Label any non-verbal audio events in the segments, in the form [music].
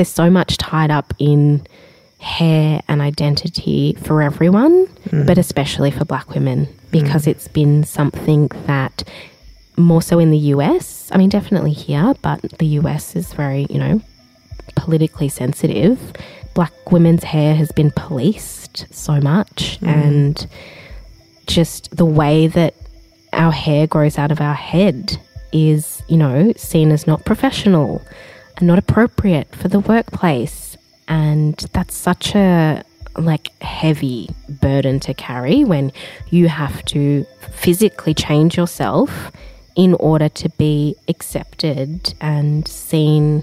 there's so much tied up in hair and identity for everyone, mm. but especially for black women mm. because it's been something that more so in the US, I mean, definitely here, but the US is very, you know, politically sensitive. Black women's hair has been policed so much, mm. and just the way that our hair grows out of our head is, you know, seen as not professional and not appropriate for the workplace. And that's such a like heavy burden to carry when you have to physically change yourself in order to be accepted and seen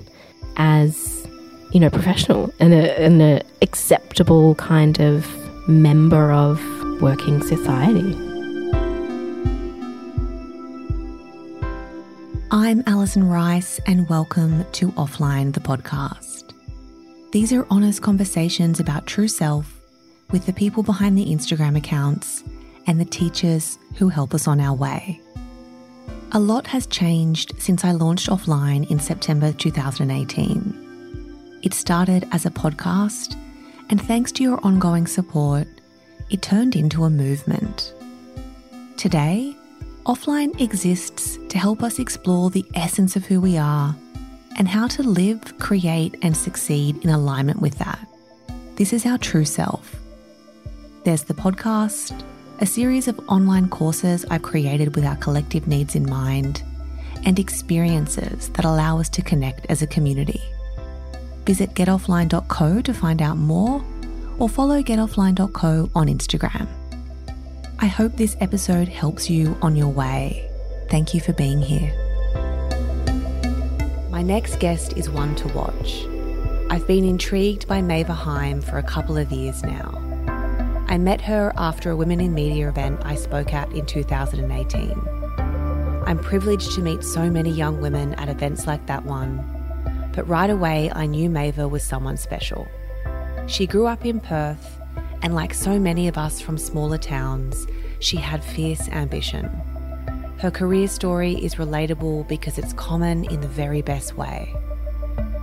as you know professional and a, and a acceptable kind of member of working society. I'm Alison Rice, and welcome to Offline, the podcast. These are honest conversations about true self with the people behind the Instagram accounts and the teachers who help us on our way. A lot has changed since I launched Offline in September 2018. It started as a podcast, and thanks to your ongoing support, it turned into a movement. Today, Offline exists to help us explore the essence of who we are and how to live, create, and succeed in alignment with that. This is our true self. There's the podcast, a series of online courses I've created with our collective needs in mind, and experiences that allow us to connect as a community. Visit getoffline.co to find out more or follow getoffline.co on Instagram. I hope this episode helps you on your way. Thank you for being here. My next guest is one to watch. I've been intrigued by Maeva Heim for a couple of years now. I met her after a Women in Media event I spoke at in 2018. I'm privileged to meet so many young women at events like that one, but right away I knew Maeva was someone special. She grew up in Perth, and like so many of us from smaller towns, she had fierce ambition. Her career story is relatable because it's common in the very best way.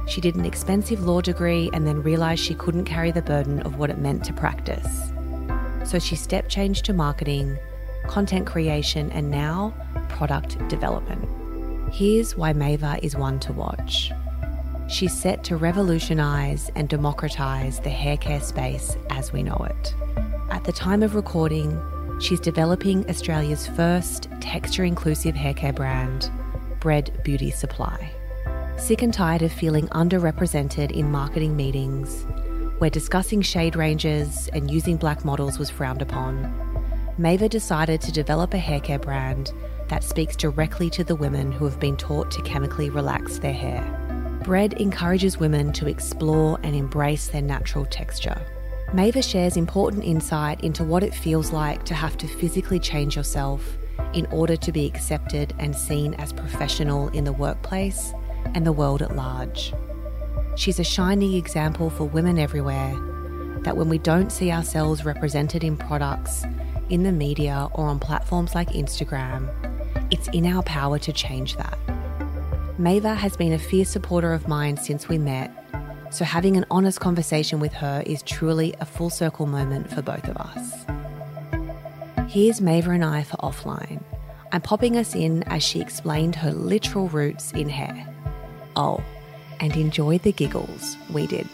She did an expensive law degree and then realised she couldn't carry the burden of what it meant to practice. So she step changed to marketing, content creation, and now product development. Here's why Maeva is one to watch. She's set to revolutionise and democratise the hair care space as we know it. At the time of recording, she's developing Australia's first texture inclusive hair care brand, Bread Beauty Supply. Sick and tired of feeling underrepresented in marketing meetings, where discussing shade ranges and using black models was frowned upon, Maeva decided to develop a hair care brand that speaks directly to the women who have been taught to chemically relax their hair. Bread encourages women to explore and embrace their natural texture. Maeva shares important insight into what it feels like to have to physically change yourself in order to be accepted and seen as professional in the workplace and the world at large. She's a shining example for women everywhere that when we don't see ourselves represented in products, in the media, or on platforms like Instagram, it's in our power to change that. Maeva has been a fierce supporter of mine since we met, so having an honest conversation with her is truly a full circle moment for both of us. Here's Maeva and I for offline. I'm popping us in as she explained her literal roots in hair. Oh, and enjoy the giggles we did.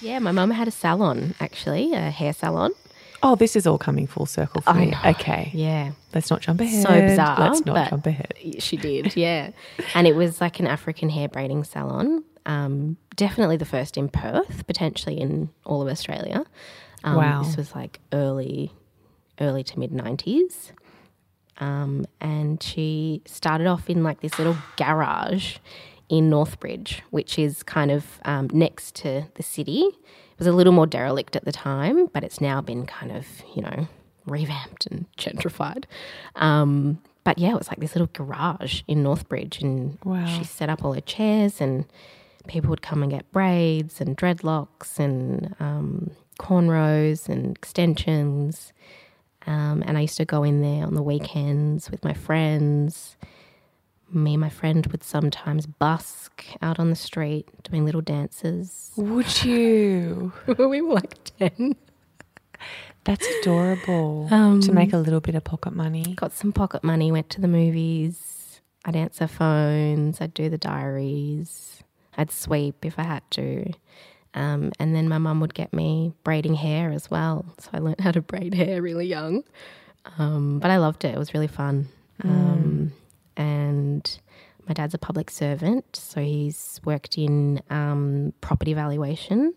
Yeah, my mum had a salon actually, a hair salon. Oh, this is all coming full circle for I me. know. Okay. Yeah. Let's not jump ahead. So bizarre. Let's not jump ahead. She did, yeah. and it was like an African hair braiding salon. Um, definitely the first in Perth, potentially in all of Australia. Um, Wow. This was like early, early to mid 90s. Um, and she started off in like this little garage in Northbridge, which is kind of um, next to the city. It was a little more derelict at the time, but it's now been kind of, you know, revamped and [laughs] gentrified. Um, but yeah, it was like this little garage in Northbridge, and Wow. she set up all her chairs, and people would come and get braids and dreadlocks and um, cornrows and extensions. Um, and I used to go in there on the weekends with my friends. Me and my friend would sometimes busk out on the street doing little dances. Would you? [laughs] we were like 10. That's adorable. Um, to make a little bit of pocket money. Got some pocket money, went to the movies. I'd answer phones, I'd do the diaries, I'd sweep if I had to. Um, and then my mum would get me braiding hair as well. So I learned how to braid hair really young. Um, but I loved it, it was really fun. Um, and my dad's a public servant, so he's worked in um, property valuation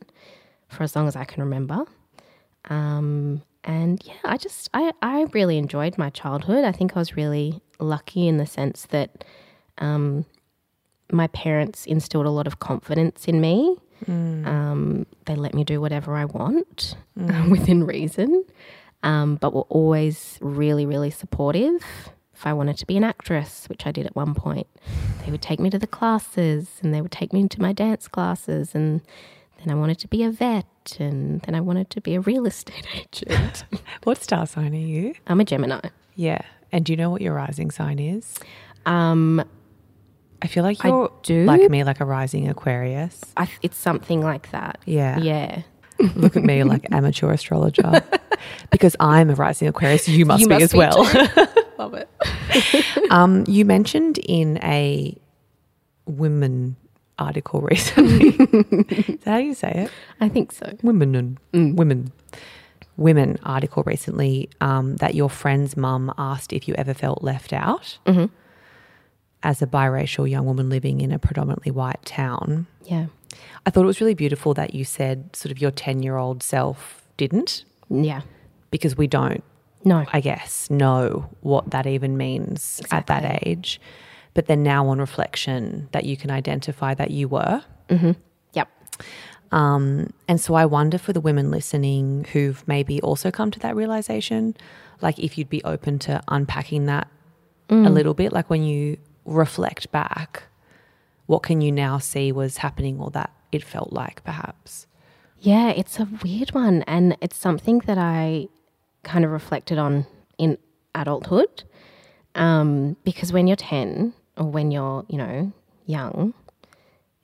for as long as I can remember. Um, and yeah, I just I, I really enjoyed my childhood. I think I was really lucky in the sense that um, my parents instilled a lot of confidence in me. Um, they let me do whatever I want [laughs] within reason, um, but were always really, really supportive. If I wanted to be an actress, which I did at one point, they would take me to the classes and they would take me into my dance classes. And then I wanted to be a vet and then I wanted to be a real estate [laughs] agent. [laughs] What star sign are you? I'm a Gemini. Yeah. And do you know what your rising sign is? Um, I feel like I you're do. like me, like a rising Aquarius. I, it's something like that. Yeah. Yeah. [laughs] Look at me, like amateur astrologer. because I'm a rising Aquarius, you must You be must as be well. Love it. [laughs] [laughs] um, you mentioned in a Whimn article [laughs] recently. Is that how you say it? I think so. women and women women article recently um, that your friend's mum asked if you ever felt left out as a biracial young woman living in a predominantly white town. Yeah. I thought it was really beautiful that you said sort of your 10 year old self didn't Yeah. because we don't, No. I guess, know what that even means at that age. But then now on reflection, that you can identify that you were. Yep. Um, and so I wonder for the women listening who've maybe also come to that realization, like if you'd be open to unpacking that a little bit, like when you reflect back, what can you now see was happening or that it felt like perhaps? Yeah, it's a weird one. And it's something that I kind of reflected on in adulthood. Um, because when you're 10 or when you're, you know, young,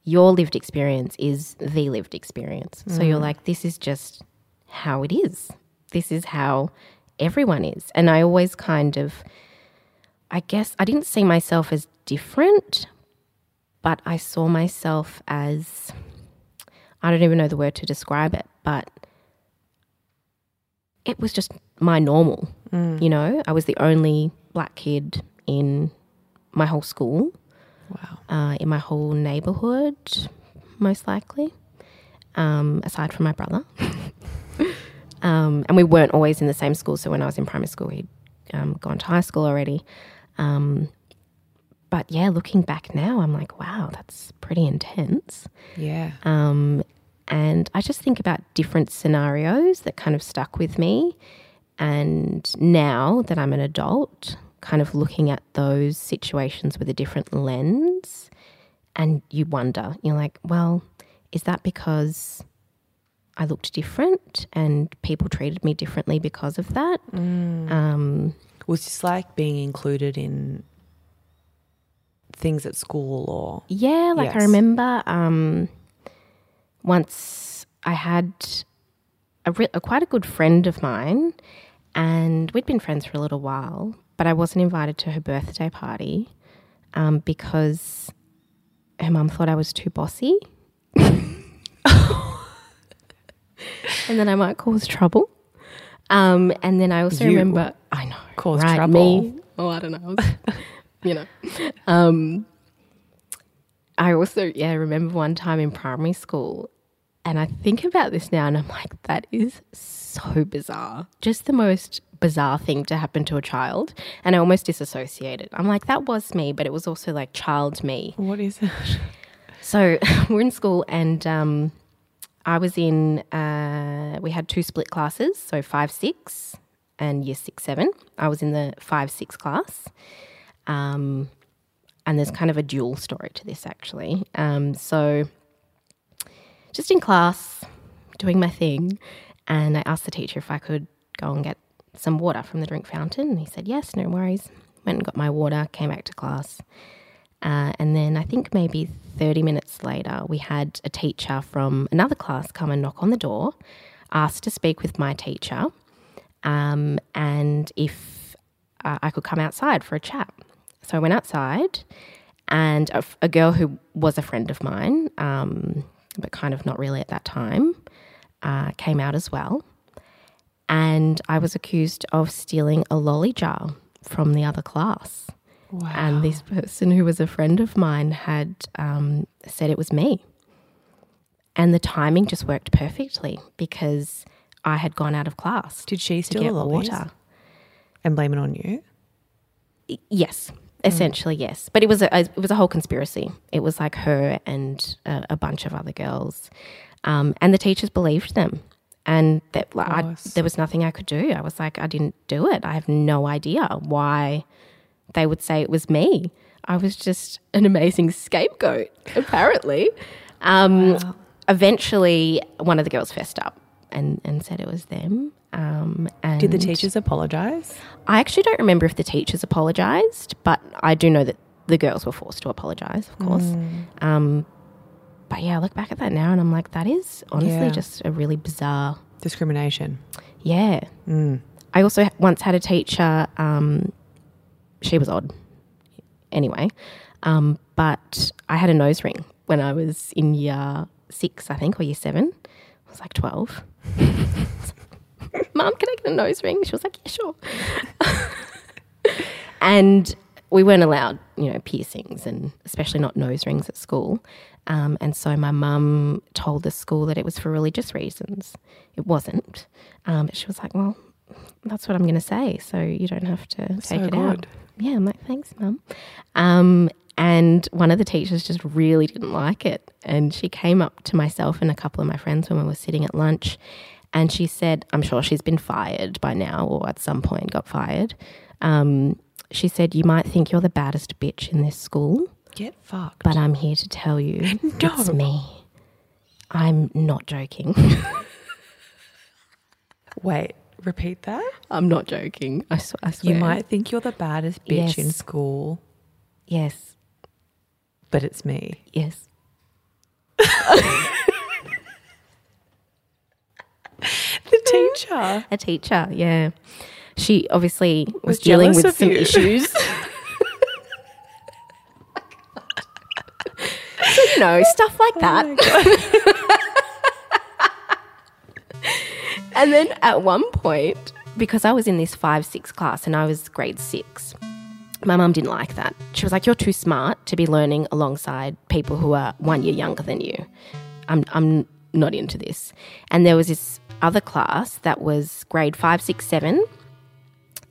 your lived experience is the lived experience. So you're like, this is just how it is. This is how everyone is. And I always kind of, I guess, I didn't see myself as different, but I saw myself as, I don't even know the word to describe it, but it was just my normal. You know, I was the only black kid in my whole school, Wow. uh, in my whole neighborhood, most likely, um, aside from my brother. [laughs] um, and we weren't always in the same school. So when I was in primary school, he'd um, gone to high school already. Um, but yeah, looking back now, I'm like, wow, that's pretty intense. Yeah. Um, and I just think about different scenarios that kind of stuck with me. And now that I'm an adult, kind of looking at those situations with a different lens, and you wonder, you're like, well, is that because I looked different and people treated me differently because of that? Um, Was this like being included in things at school or? Yeah, like I remember um, once I had a, re- a quite a good friend of mine, and we'd been friends for a little while, but I wasn't invited to her birthday party um, because her mum thought I was too bossy, [laughs] and then I might cause trouble. Um, and then I also You remember, I know, cause right, trouble. Me, [laughs] oh, I don't know, was- [laughs] you know. Um, I also, yeah, remember one time in primary school, and I think about this now, and I'm like, that is so bizarre. Just the most bizarre thing to happen to a child. And I almost disassociated. I'm like, that was me, but it was also like child me. what is it? [laughs] So [laughs] we're in school, and um, I was in, uh, we had two split classes, so five, six, and year six, seven. I was in the five, six class. Um, and there's kind of a dual story to this, actually. Um, so just in class, doing my thing, and I asked the teacher if I could go and get some water from the drink fountain? And he said, Yes, no worries. Went and got my water, came back to class. Uh, and then I think maybe 30 minutes later, we had a teacher from another class come and knock on the door, asked to speak with my teacher, um, and if uh, I could come outside for a chat. So I went outside, and a, a girl who was a friend of mine, um, but kind of not really at that time, uh, came out as well. And I was accused of stealing a lolly jar from the other class. Wow. And this person who was a friend of mine had um, said it was me. And the timing just worked perfectly because I had gone out of class Did she to steal get the water. and blame it on you? Yes, essentially yes. But it was a it was a whole conspiracy. It was like her and a, a bunch of other girls, um, and the teachers believed them. And that like, I, there was nothing I could do. I was like, I didn't do it. I have no idea why they would say it was me. I was just an amazing scapegoat, apparently. Um, Eventually, one of the girls fessed up and, and said it was them. Um, and Did the teachers apologize? I actually don't remember if the teachers apologised, but I do know that the girls were forced to apologise, of course. Um, but yeah, I look back at that now and I'm like, that is honestly Yeah. just a really bizarre. Discrimination. Yeah. I also once had a teacher, um, she was odd anyway, um, but I had a nose ring when I was in year six, I think, or year seven. I was like 12. [laughs] [laughs] Mum, can I get a nose ring? She was like, yeah, sure. [laughs] and we weren't allowed, you know, piercings and especially not nose rings at school. Um, and so my mum told the school that it was for religious reasons. It wasn't. Um, but she was like, well, that's what I'm going to say. So you don't have to take So it out. Yeah, I'm like, thanks, mum. Um, and one of the teachers just really didn't like it. And she came up to myself and a couple of my friends when we were sitting at lunch. And she said, I'm sure she's been fired by now or at some point got fired. Um, she said, You might think you're the baddest bitch in this school, Get fucked. but I'm here to tell you [laughs] it's me. I'm not joking. [laughs] Wait, repeat that? I'm not joking. I, sw- I swear. You might think you're the baddest bitch in school, Yes. but it's me. Yes. [laughs] [laughs] The teacher. A teacher, yeah. She obviously was, Was dealing with some you. issues. so, you know, stuff like oh that. [laughs] and then at one point, because I was in this five, six class and I was grade six, my mum didn't like that. She was like, You're too smart to be learning alongside people who are one year younger than you. I'm, I'm not into this. And there was this other class that was grade five, six, seven.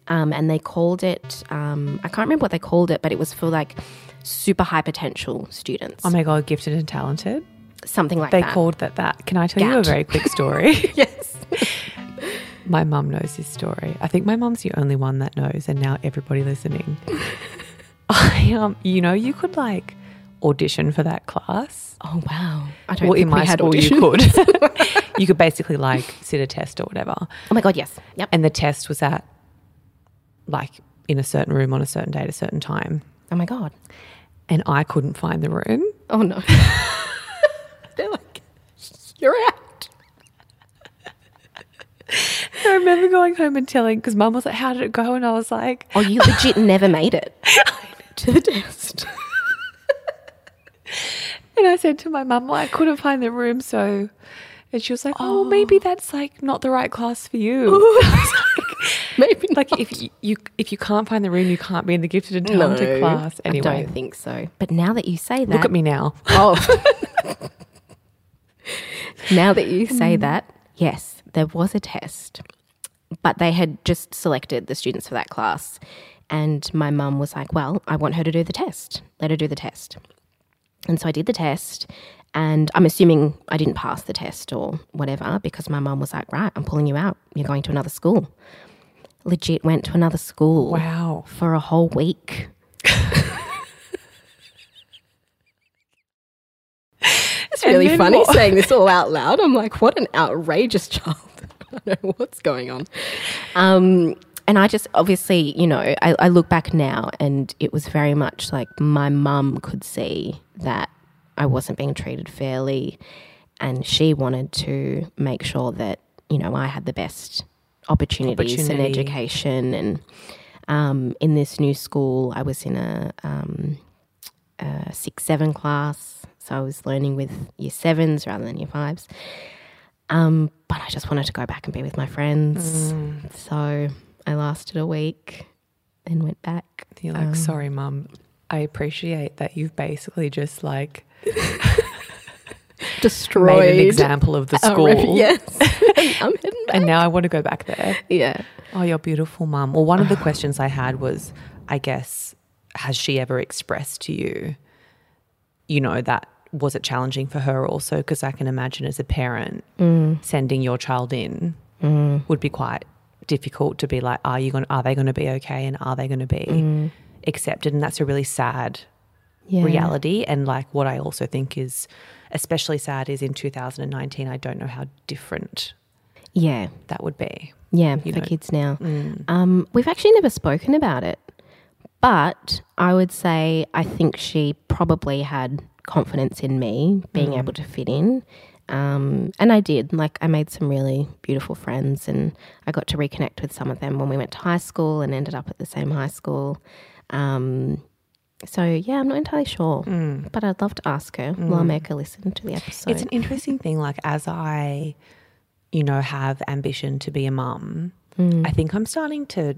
Um, and they called it, um, I can't remember what they called it, but it was for like super high potential students. Oh my god, gifted and talented. something like They that. They called that that. Can I tell you a very quick story? [laughs] yes. [laughs] my mum knows this story. I think my mum's the only one that knows, and now everybody listening. [laughs] I um, you know, you could like audition for that class. Oh, wow. I don't Well, think in my had school, you could. [laughs] you could basically like sit a test or whatever, Oh my God, yes. Yep. and the test was at like in a certain room on a certain day at a certain time, Oh my God. and I couldn't find the room. Oh no. [laughs] They're like, you're out. I remember going home and telling because mum was like, "How did it go?" And I was like, Oh, you legit never made it [laughs] to the test. And I said to my mum, well, "I couldn't find the room, so." And she was like, "Oh, oh. maybe that's like not the right class for you." [laughs] [laughs] Maybe like not. if you, you if you can't find the room, you can't be in the gifted and talented class. I Anyway, don't think so. But now that you say that, look at me now. Oh. [laughs] now that you say mm. that, yes, there was a test, but they had just selected the students for that class. And my mum was like, Well, I want her to do the test. Let her do the test. And so I did the test. And I'm assuming I didn't pass the test or whatever because my mum was like, Right, I'm pulling you out. You're going to another school. Legit went to another school Wow. for a whole week. [laughs] it's really funny what? saying this all out loud. I'm like, what an outrageous [laughs] child. I don't know what's going on. um, and I just obviously, you know, I, I look back now and it was very much like my mum could see that I wasn't being treated fairly and she wanted to make sure that, you know, I had the best opportunities and education. And um, in this new school I was in a, um, a six seven class. So I was learning with year sevens rather than year fives. Um, but I just wanted to go back and be with my friends. So I lasted a week and went back You're like, um, sorry, mum. I appreciate that you've basically just like destroyed made an example of the school. rep- yes [laughs] I'm heading back And now I want to go back there. yeah Oh, you're beautiful, mum. Well, one of the ah. questions I had was, I guess, has she ever expressed to you, you know, that was it challenging for her also? Because I can imagine as a parent, mm. sending your child in mm. would be quite difficult to be like, are you going? Are they going to be okay? And are they going to be mm. accepted? And that's a really sad yeah reality. And like what I also think is especially sad is in 2019, I don't know how different yeah that would be. Yeah, for know. kids now. Mm. Um, we've actually never spoken about it, but I would say I think she probably had confidence in me being mm. able to fit in. Um, and I did. Like, I made some really beautiful friends, and I got to reconnect with some of them when we went to high school and ended up at the same high school. Um, so, yeah, I'm not entirely sure, but I'd love to ask her. Well, I'll make her listen to the episode. It's an interesting thing. Like, as I, you know, have ambition to be a mum, I think I'm starting to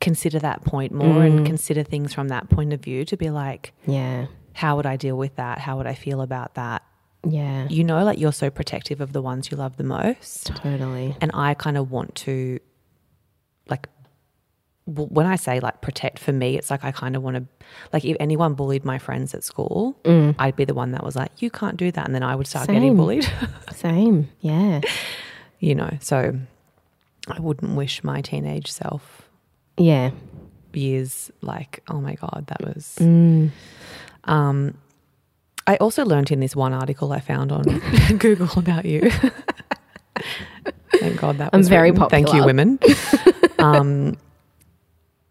consider that point more and consider things from that point of view to be like, yeah, how would I deal with that? How would I feel about that? Yeah, You know, like you're so protective of the ones you love the most. totally. And I kind of want to, like, when I say like protect for me, it's like I kind of want to, like, if anyone bullied my friends at school, I'd be the one that was like, you can't do that. And then I would start getting bullied. [laughs] Same, yeah. [laughs] you know so i wouldn't wish my teenage self Yeah. years like oh my god that was Mm. um i also learned in this one article i found on [laughs] google about you [laughs] thank god that I'm was very written. thank you Whimn [laughs] um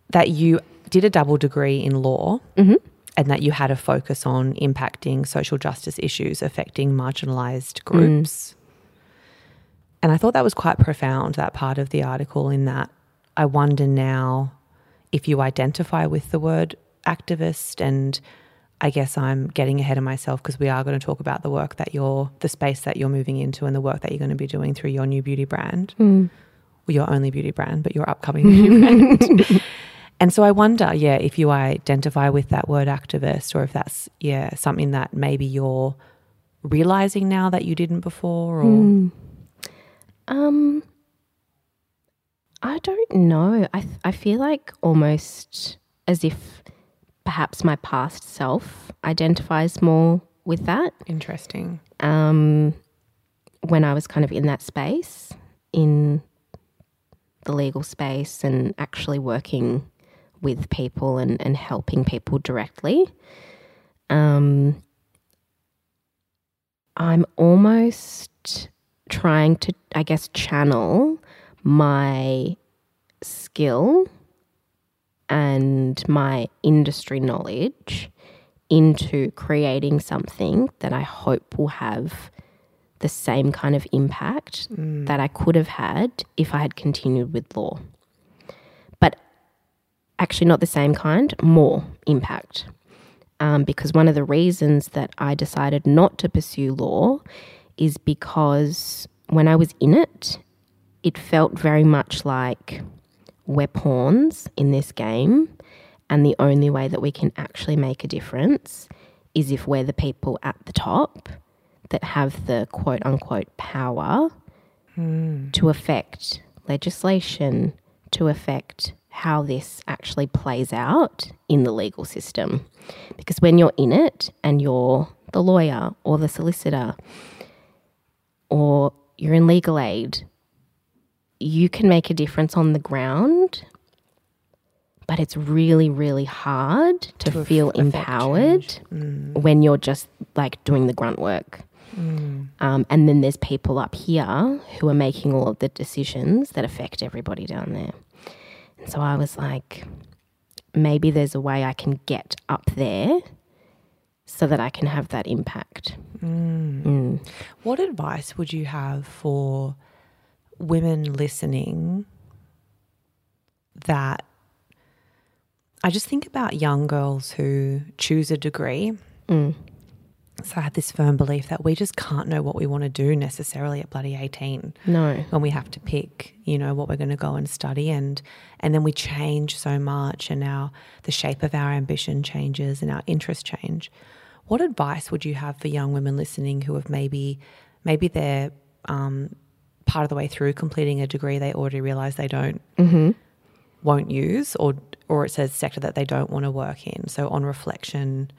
that you did a double degree in law Mm-hmm. and that you had a focus on impacting social justice issues affecting Mm. marginalized groups. And I thought that was quite profound, that part of the article, in that I wonder now if you identify with the word activist. And I guess I'm getting ahead of myself because we are going to talk about the work that you're, the space that you're moving into and the work that you're going to be doing through your new beauty brand. Well, your only beauty brand, but your upcoming beauty [laughs] brand. And so I wonder, yeah, if you identify with that word activist or if that's, yeah, something that maybe you're realizing now that you didn't before or. Um, I don't know. I th- I feel like almost as if perhaps my past self identifies more with that. Interesting. Um, when I was kind of in that space, in the legal space, and actually working with people and, and helping people directly. Um, I'm almost trying to, I guess, channel my skill and my industry knowledge into creating something that I hope will have the same kind of impact that I could have had if I had continued with law. But actually, not the same kind, more impact. Um, because one of the reasons that I decided not to pursue law is because when I was in it, it felt very much like we're pawns in this game, and the only way that we can actually make a difference is if we're the people at the top that have the quote unquote power hmm. to affect legislation, to affect how this actually plays out in the legal system. Because when you're in it and you're the lawyer or the solicitor or you're in legal aid, you can make a difference on the ground, but it's really, really hard to, To feel empowered change. when you're just like doing the grunt work. Mm. Um, and then there's people up here who are making all of the decisions that affect everybody down there. And so I was like, maybe there's a way I can get up there so that I can have that impact. Mm. What advice would you have for women listening that I just think about young girls who choose a degree. So I had this firm belief that we just can't know what we want to do necessarily at bloody 18 No. when we have to pick, you know, what we're going to go and study and and then we change so much and now the shape of our ambition changes and our interests change. What advice would you have for young women listening who have maybe maybe they're um, part of the way through completing a degree they already realize they don't won't use or or it says sector that they don't want to work in. So on reflection,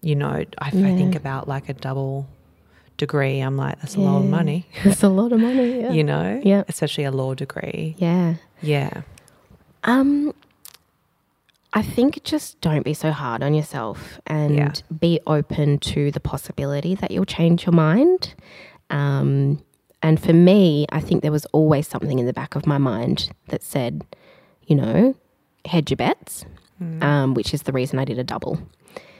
you know, I, I think about like a double degree. I'm like, that's a lot of money, [laughs] that's a lot of money. [laughs] Yeah. you know? Yeah. Especially a law degree. Yeah. Yeah. Um, I think just don't be so hard on yourself and Yeah. be open to the possibility that you'll change your mind. Um, and for me, I think there was always something in the back of my mind that said, you know, hedge your bets, um, which is the reason I did a double.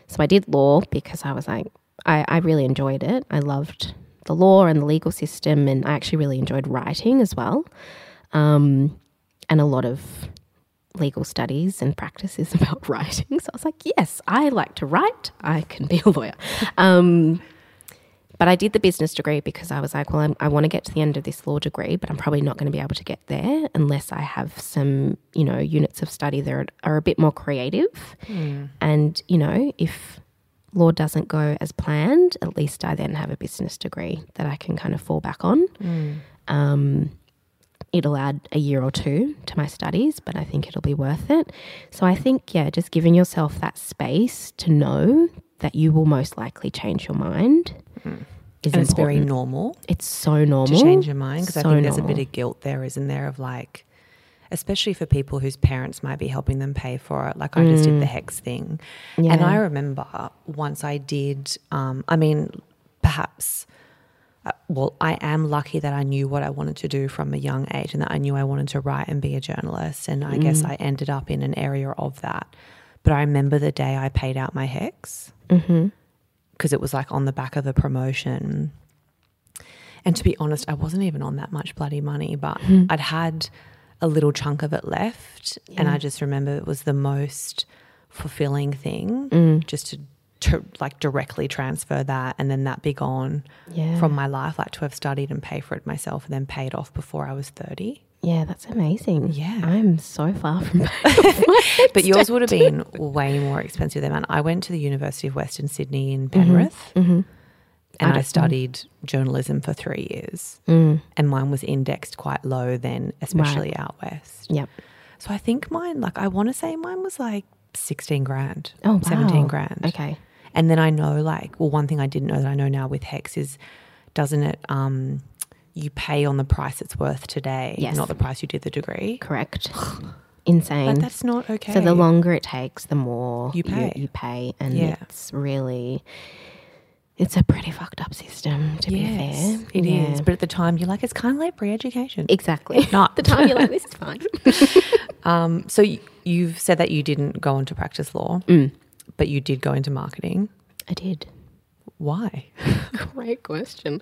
So I did law because I was like, I, I really enjoyed it. I loved the law and the legal system, and I actually really enjoyed writing as well. Um, and a lot of legal studies and practices [laughs] about writing. So I was like, yes, I like to write. I can be a lawyer. Um, but I did the business degree because I was like, well, I'm, I want to get to the end of this law degree, but I'm probably not going to be able to get there unless I have some, you know, units of study that are, are a bit more creative. And, you know, if law doesn't go as planned, at least I then have a business degree that I can kind of fall back on. Um, it'll add a year or two to my studies, but I think it'll be worth it. So I think, yeah, just giving yourself that space to know that you will most likely change your mind is And it's very normal It's so normal to change your mind because I So think there's a bit of guilt there, isn't there? Of like, especially for people whose parents might be helping them pay for it. Like I just did the HECS thing. And Mm. I remember once I did, um, I mean, perhaps, uh, well, I am lucky that I knew what I wanted to do from a young age and that I knew I wanted to write and be a journalist. And I Mm. guess I ended up in an area of that. But I remember the day I paid out my HECS Mm-hmm. Because it was like on the back of a promotion. And to be honest, I wasn't even on that much bloody money, but Hmm. I'd had a little chunk of it left. And I just remember it was the most fulfilling thing Mm. just to, to like directly transfer that and then that be gone Yeah. from my life, like to have studied and pay for it myself and then pay it off before I was 30. Yeah, that's amazing. Yeah. I'm so far from. [laughs] [laughs] But yours would have been way more expensive than mine. I went to the University of Western Sydney in Penrith Mhm. and I Right. studied journalism for three years. Mm. And mine was indexed quite low then, especially out west. Yep. So I think mine, like, I want to say mine was like 16 grand, Oh, wow. 17 grand. Okay. And then I know, like, well, one thing I didn't know that I know now with HECS is, doesn't it, um, you pay on the price it's worth today, Yes. not the price you did the degree. Correct. [sighs] Insane. But that's not okay. So the longer it takes, the more You pay. You, pay, and Yeah. it's really, it's a pretty fucked up system. To yes, be fair, it is. Yeah. But at the time, you're like, it's kind of like pre education. exactly. Not. [laughs] the time you're like, this is [laughs] fine. Um, so y- you've said that you didn't go into practice law, Mm. but you did go into marketing. I did. Why? [laughs] Great question.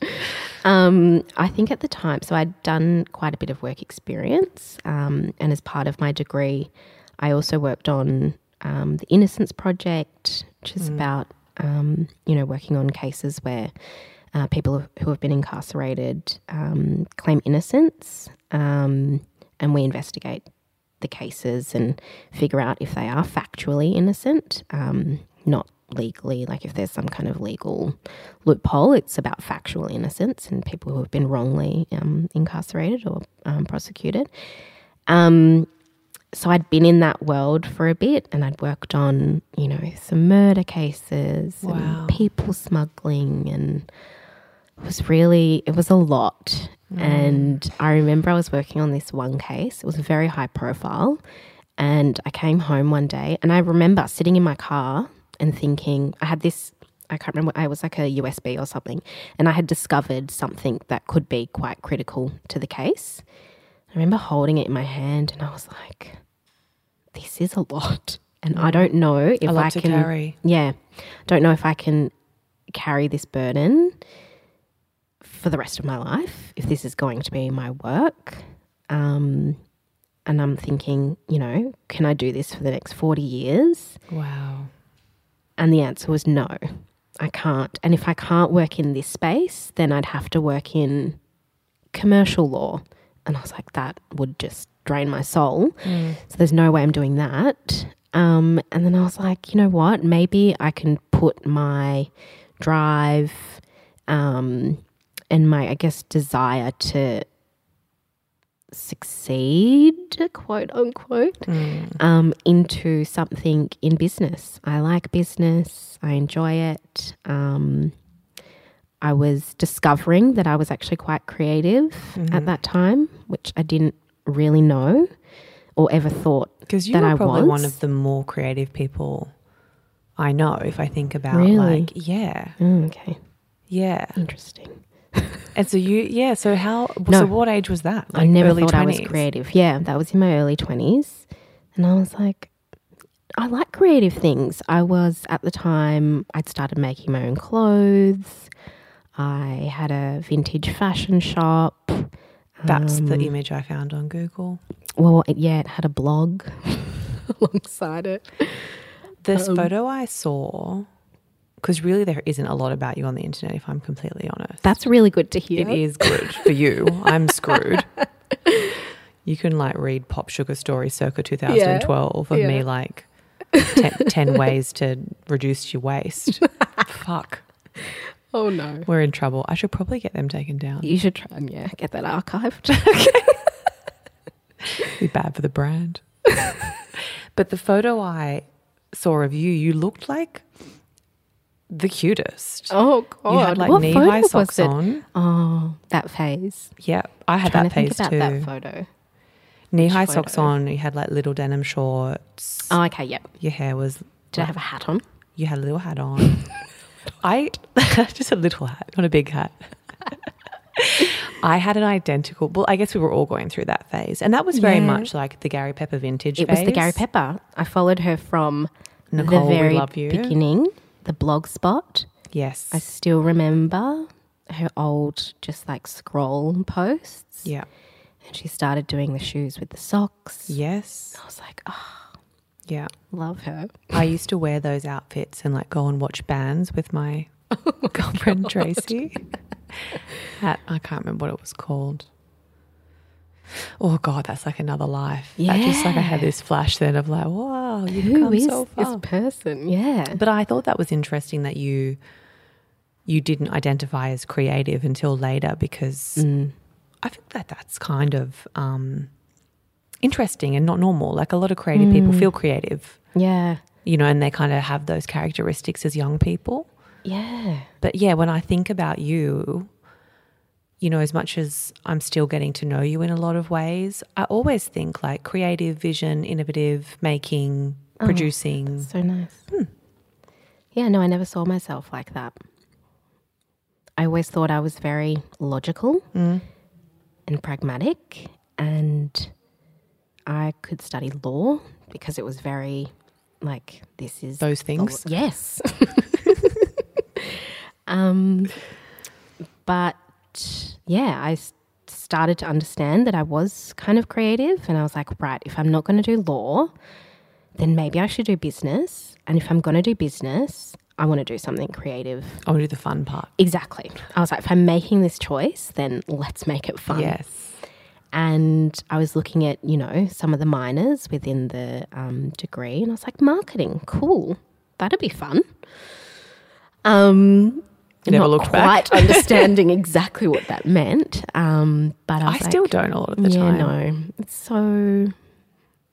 Um, I think at the time, so I'd done quite a bit of work experience, um, and as part of my degree, I also worked on um, the Innocence Project, which is about um, you know working on cases where uh, people who have been incarcerated um, claim innocence, um, and we investigate the cases and figure out if they are factually innocent, um, not legally. Like if there's some kind of legal loophole, it's about factual innocence and people who have been wrongly um, incarcerated or um, prosecuted. Um, so I'd been in that world for a bit and I'd worked on, you know, some murder cases Wow. and people smuggling and it was really it was a lot. And I remember I was working on this one case. It was very high profile. And I came home one day and I remember sitting in my car and thinking I had this I can't remember. I was like a USB or something, and I had discovered something that could be quite critical to the case. I remember holding it in my hand, and I was like, "This is a lot," and I don't know if I to can. carry. Yeah, don't know if I can carry this burden for the rest of my life. If this is going to be my work, um, and I'm thinking, you know, can I do this for the next forty years? Wow. And the answer was no, I can't. And if I can't work in this space, then I'd have to work in commercial law. And I was like, that would just drain my soul. So there's no way I'm doing that. Um, and then I was like, you know what? Maybe I can put my drive um, and my, I guess, desire to succeed, quote unquote, um, into something in business. I like business, I enjoy it. Um, I was discovering that I was actually quite creative at that time, which I didn't really know or ever thought Because you that were I probably was. one of the more creative people I know. If I think about Really? like, yeah, Mm, okay, yeah. interesting. And so you, yeah. So how? No. So what age was that? I never thought I was creative. Yeah, that was in my early 20s. And I was like, I like creative things. I was at the time, I'd started making my own clothes. I had a vintage fashion shop. That's the Um, image I found on Google. Well, it, yeah, it had a blog [laughs] alongside it. This Um, photo I saw, because really there isn't a lot about you on the internet. If I'm completely honest, That's really good to hear. It is good for you. I'm screwed. You can like read Pop Sugar Story circa 2012 of me like 10, 10 ways to reduce your waste. Fuck. Oh, no. We're in trouble. I should probably get them taken down. You should try and, yeah, get that archived. [laughs] okay. Be bad for the brand. but the photo I saw of you, you looked like the cutest. oh, God. you had like What knee high socks it? on. Oh, that phase. Yeah, I had that to think phase about too. that photo. Knee high socks on. You had like little denim shorts. Oh, okay, yep. Your hair was. Did I have a hat on? You had a little hat on. [laughs] I [laughs] just a little hat, not a big hat. [laughs] I had an identical. Well, I guess we were all going through that phase, and that was very Yeah. much like the Gary Pepper vintage. It was the. Gary Pepper. I followed her from Nicole, the very love you. beginning, the blog spot. Yes. I still remember her old, just like scroll posts. yeah. And she started doing the shoes with the socks. Yes. I was like, oh, Yeah. love her. I used to wear those outfits and like go and watch bands with my [laughs] oh girlfriend Tracy. [laughs] At I can't remember what it was called. Oh God, that's like another life. That just like I had this flash then of like, wow, you've Who come is so this person? Yeah. But I thought that was interesting that you you didn't identify as creative until later because Mm. I think that that's kind of um, interesting and not normal. Like a lot of creative people Mm. feel creative, Yeah. you know, and they kind of have those characteristics as young people. Yeah. But yeah, when I think about you, you know, as much as I'm still getting to know you in a lot of ways, I always think like creative, vision, innovative, making, Oh. producing. So nice. Yeah, no, I never saw myself like that. I always thought I was very logical Mm. and pragmatic, and I could study law because it was very like this is Those things. law- Yes. [laughs] um, but yeah, I started to understand that I was kind of creative, and I was like, right, if I'm not going to do law, then maybe I should do business. And if I'm going to do business, I want to do something creative. I want to do the fun part. Exactly. I was like, if I'm making this choice, then let's make it fun. Yes. And I was looking at, you know, some of the minors within the um, degree, and I was like, marketing, cool. That'd be fun. Um, Never not looked quite back. [laughs] understanding exactly what that meant. Um, but I, I still like, don't a lot of the yeah, time. no, it's so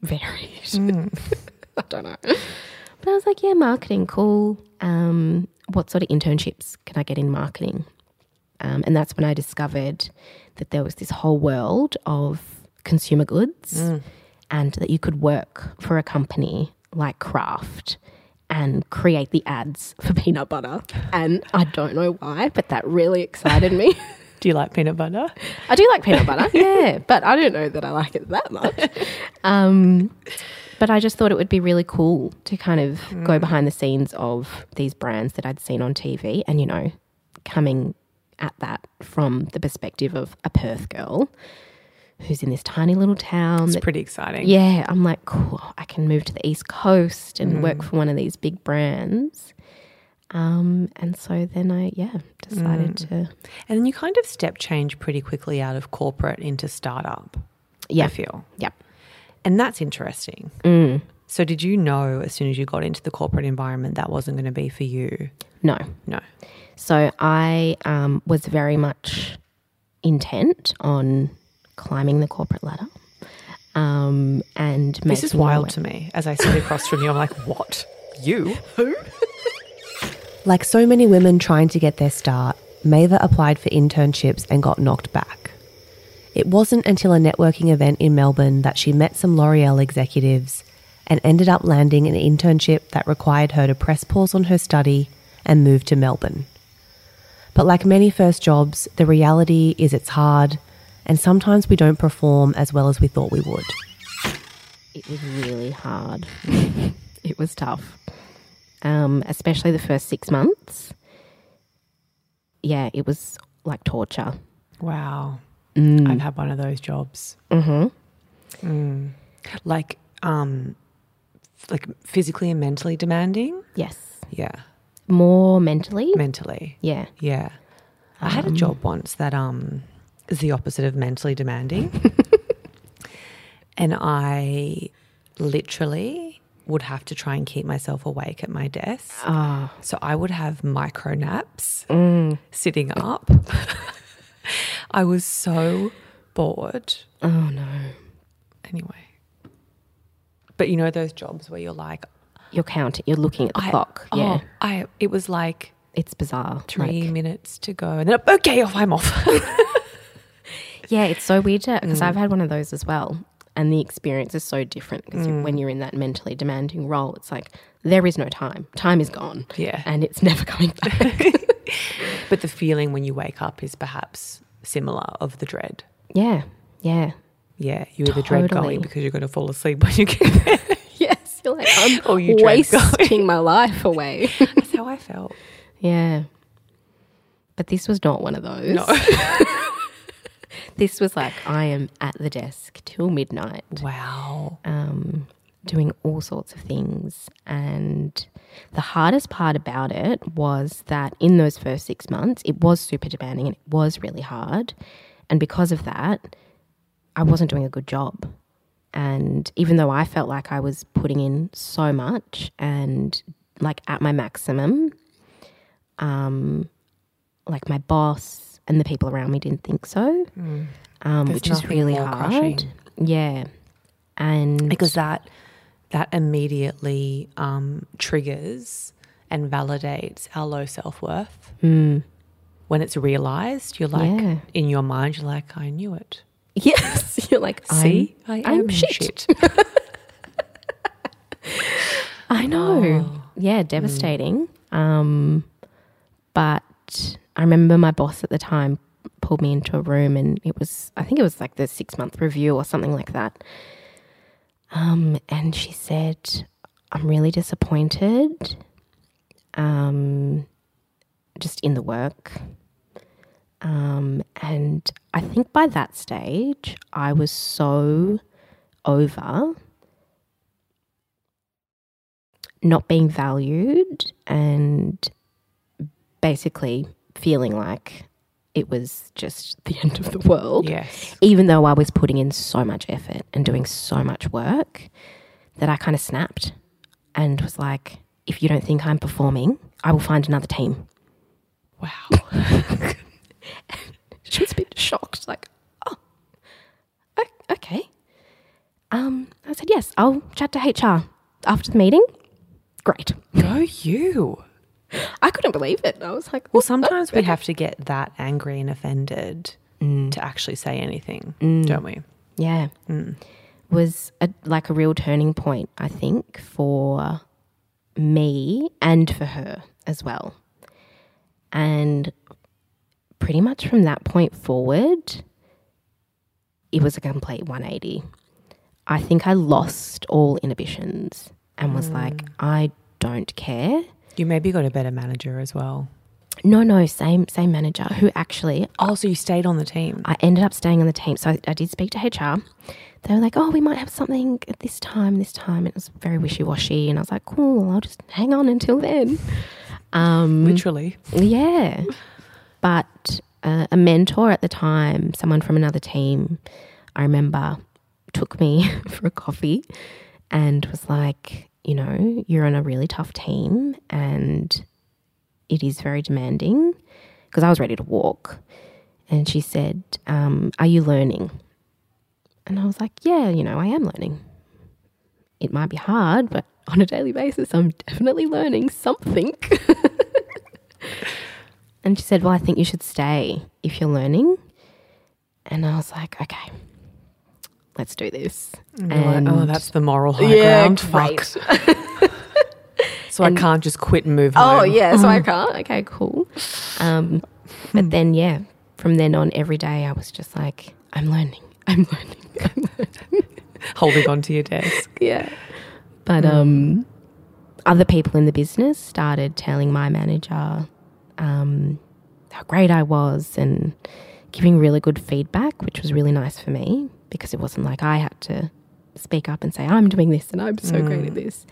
varied. Mm. [laughs] I don't know. But I was like, yeah, marketing, cool. Um, what sort of internships can I get in marketing? Um, and that's when I discovered that there was this whole world of consumer goods Mm. and that you could work for a company like Kraft and create the ads for peanut butter. And I don't know why, but that really excited me. [laughs] Do you like peanut butter? I do like peanut butter, yeah, but I don't know that I like it that much. [laughs] Um, but I just thought it would be really cool to kind of go behind the scenes of these brands that I'd seen on TV and, you know, coming at that from the perspective of a Perth girl who's in this tiny little town. It's that- pretty exciting. yeah, I'm like, cool, I can move to the East Coast and work for one of these big brands. Um, and so then I, yeah, decided to, And then you kind of step change pretty quickly out of corporate into startup. yeah, I feel. yeah. And that's interesting. Mm. So did you know as soon as you got into the corporate environment that wasn't going to be for you? No. No. So I um, was very much intent on climbing the corporate ladder. Um, and This is wild to me. As I sit across from you, I'm like, what? You? [laughs] Who? like so many women trying to get their start, Maeva applied for internships and got knocked back. It wasn't until a networking event in Melbourne that she met some L'Oreal executives and ended up landing an internship that required her to press pause on her study and move to Melbourne. But like many first jobs, the reality is it's hard and sometimes we don't perform as well as we thought we would. It was really hard. [laughs] it was tough, um, especially the first six months. Yeah, it was like torture. Wow. Mm. I've had one of those jobs. Mm-hmm. Mm. Like, um, like physically and mentally demanding. Yes, Yeah. more mentally. Mentally. yeah, Yeah. I had a job once that um is the opposite of mentally demanding. [laughs] and I literally would have to try and keep myself awake at my desk. ah, So I would have micro naps mm. sitting up. [laughs] I was so bored. oh no, Anyway. But you know those jobs where you're like, you're counting. You're looking at the I, clock. oh, Yeah, I it was like it's bizarre. three Like, minutes to go, and then okay, off I'm off. [laughs] yeah, it's so weird because Mm. I've had one of those as well, and the experience is so different because Mm. when you're in that mentally demanding role, it's like there is no time. Time is gone. Yeah. and it's never [laughs] coming back. [laughs] But the feeling when you wake up is perhaps similar of the dread. yeah, yeah. Yeah, you either dread Totally. going because you're going to fall asleep when you get there. [laughs] Yes, you're like I'm Or you dread wasting my life away. That's how I felt. yeah, but this was not one of those. No. This was like I am at the desk till midnight. Wow. um, doing all sorts of things. And the hardest part about it was that in those first six months, it was super demanding and it was really hard. And because of that, I wasn't doing a good job. And even though I felt like I was putting in so much and like at my maximum, um, like my boss and the people around me didn't think so, um, which is really hard. crushing. Yeah, and Because that that immediately um, triggers and validates our low self worth. Mm. When it's realized, you're like Yeah. in your mind, you're like, I knew it. yes, [laughs] you're like, See, I'm, I I'm am shit. [laughs] I know. Oh. Yeah, devastating. Um, but I remember my boss at the time pulled me into a room, and it was, I think it was like the six month review or something like that. Um, and she said, I'm really disappointed. Um, just in the work. Um, and I think by that stage, I was so over not being valued and basically feeling like it was just the [laughs] end of the world. Yes. Even though I was putting in so much effort and doing so much work that I kind of snapped and was like, if you don't think I'm performing, I will find another team. Wow. [laughs] [laughs] She was a bit shocked, like, oh, okay. Um, I said, yes, I'll chat to HR after the meeting. Great. Go you. I couldn't believe it. I was like, Well, sometimes we have to get that angry and offended mm. to actually say anything, mm. don't we? yeah, mm. was a, like a real turning point, I think, for me and for her as well. And pretty much from that point forward, it was a complete 180. I think I lost all inhibitions and was like, I don't care. You maybe got a better manager as well. No, no, same same manager who actually Oh, so you stayed on the team. I ended up staying on the team. So I, I did speak to HR. They were like, "Oh, we might have something at this time, this time." It was very wishy washy, and I was like, "Cool, I'll just hang on until then." Um, Literally. yeah, but uh, a mentor at the time, someone from another team, I remember, took me [laughs] for a coffee and was like, "You know, you're on a really tough team, and it is very demanding." Because I was ready to walk, and she said, um, Are you learning? And I was like, Yeah, you know, I am learning. It might be hard, but on a daily basis, I'm definitely learning something. [laughs] and she said, Well, I think you should stay if you're learning. And I was like, Okay, let's do this. You're like, oh, that's the moral high ground. Fuck. [laughs] So I can't just quit and move on. Oh home. yeah, so I can't. Okay, cool. Um, but then yeah, from then on, every day I was just like, I'm learning. I'm learning. [laughs] I'm learning. Holding onto your desk. [laughs] yeah. But um, other people in the business started telling my manager um, how great I was and giving really good feedback, which was really nice for me because it wasn't like I had to speak up and say I'm doing this and I'm so great at this.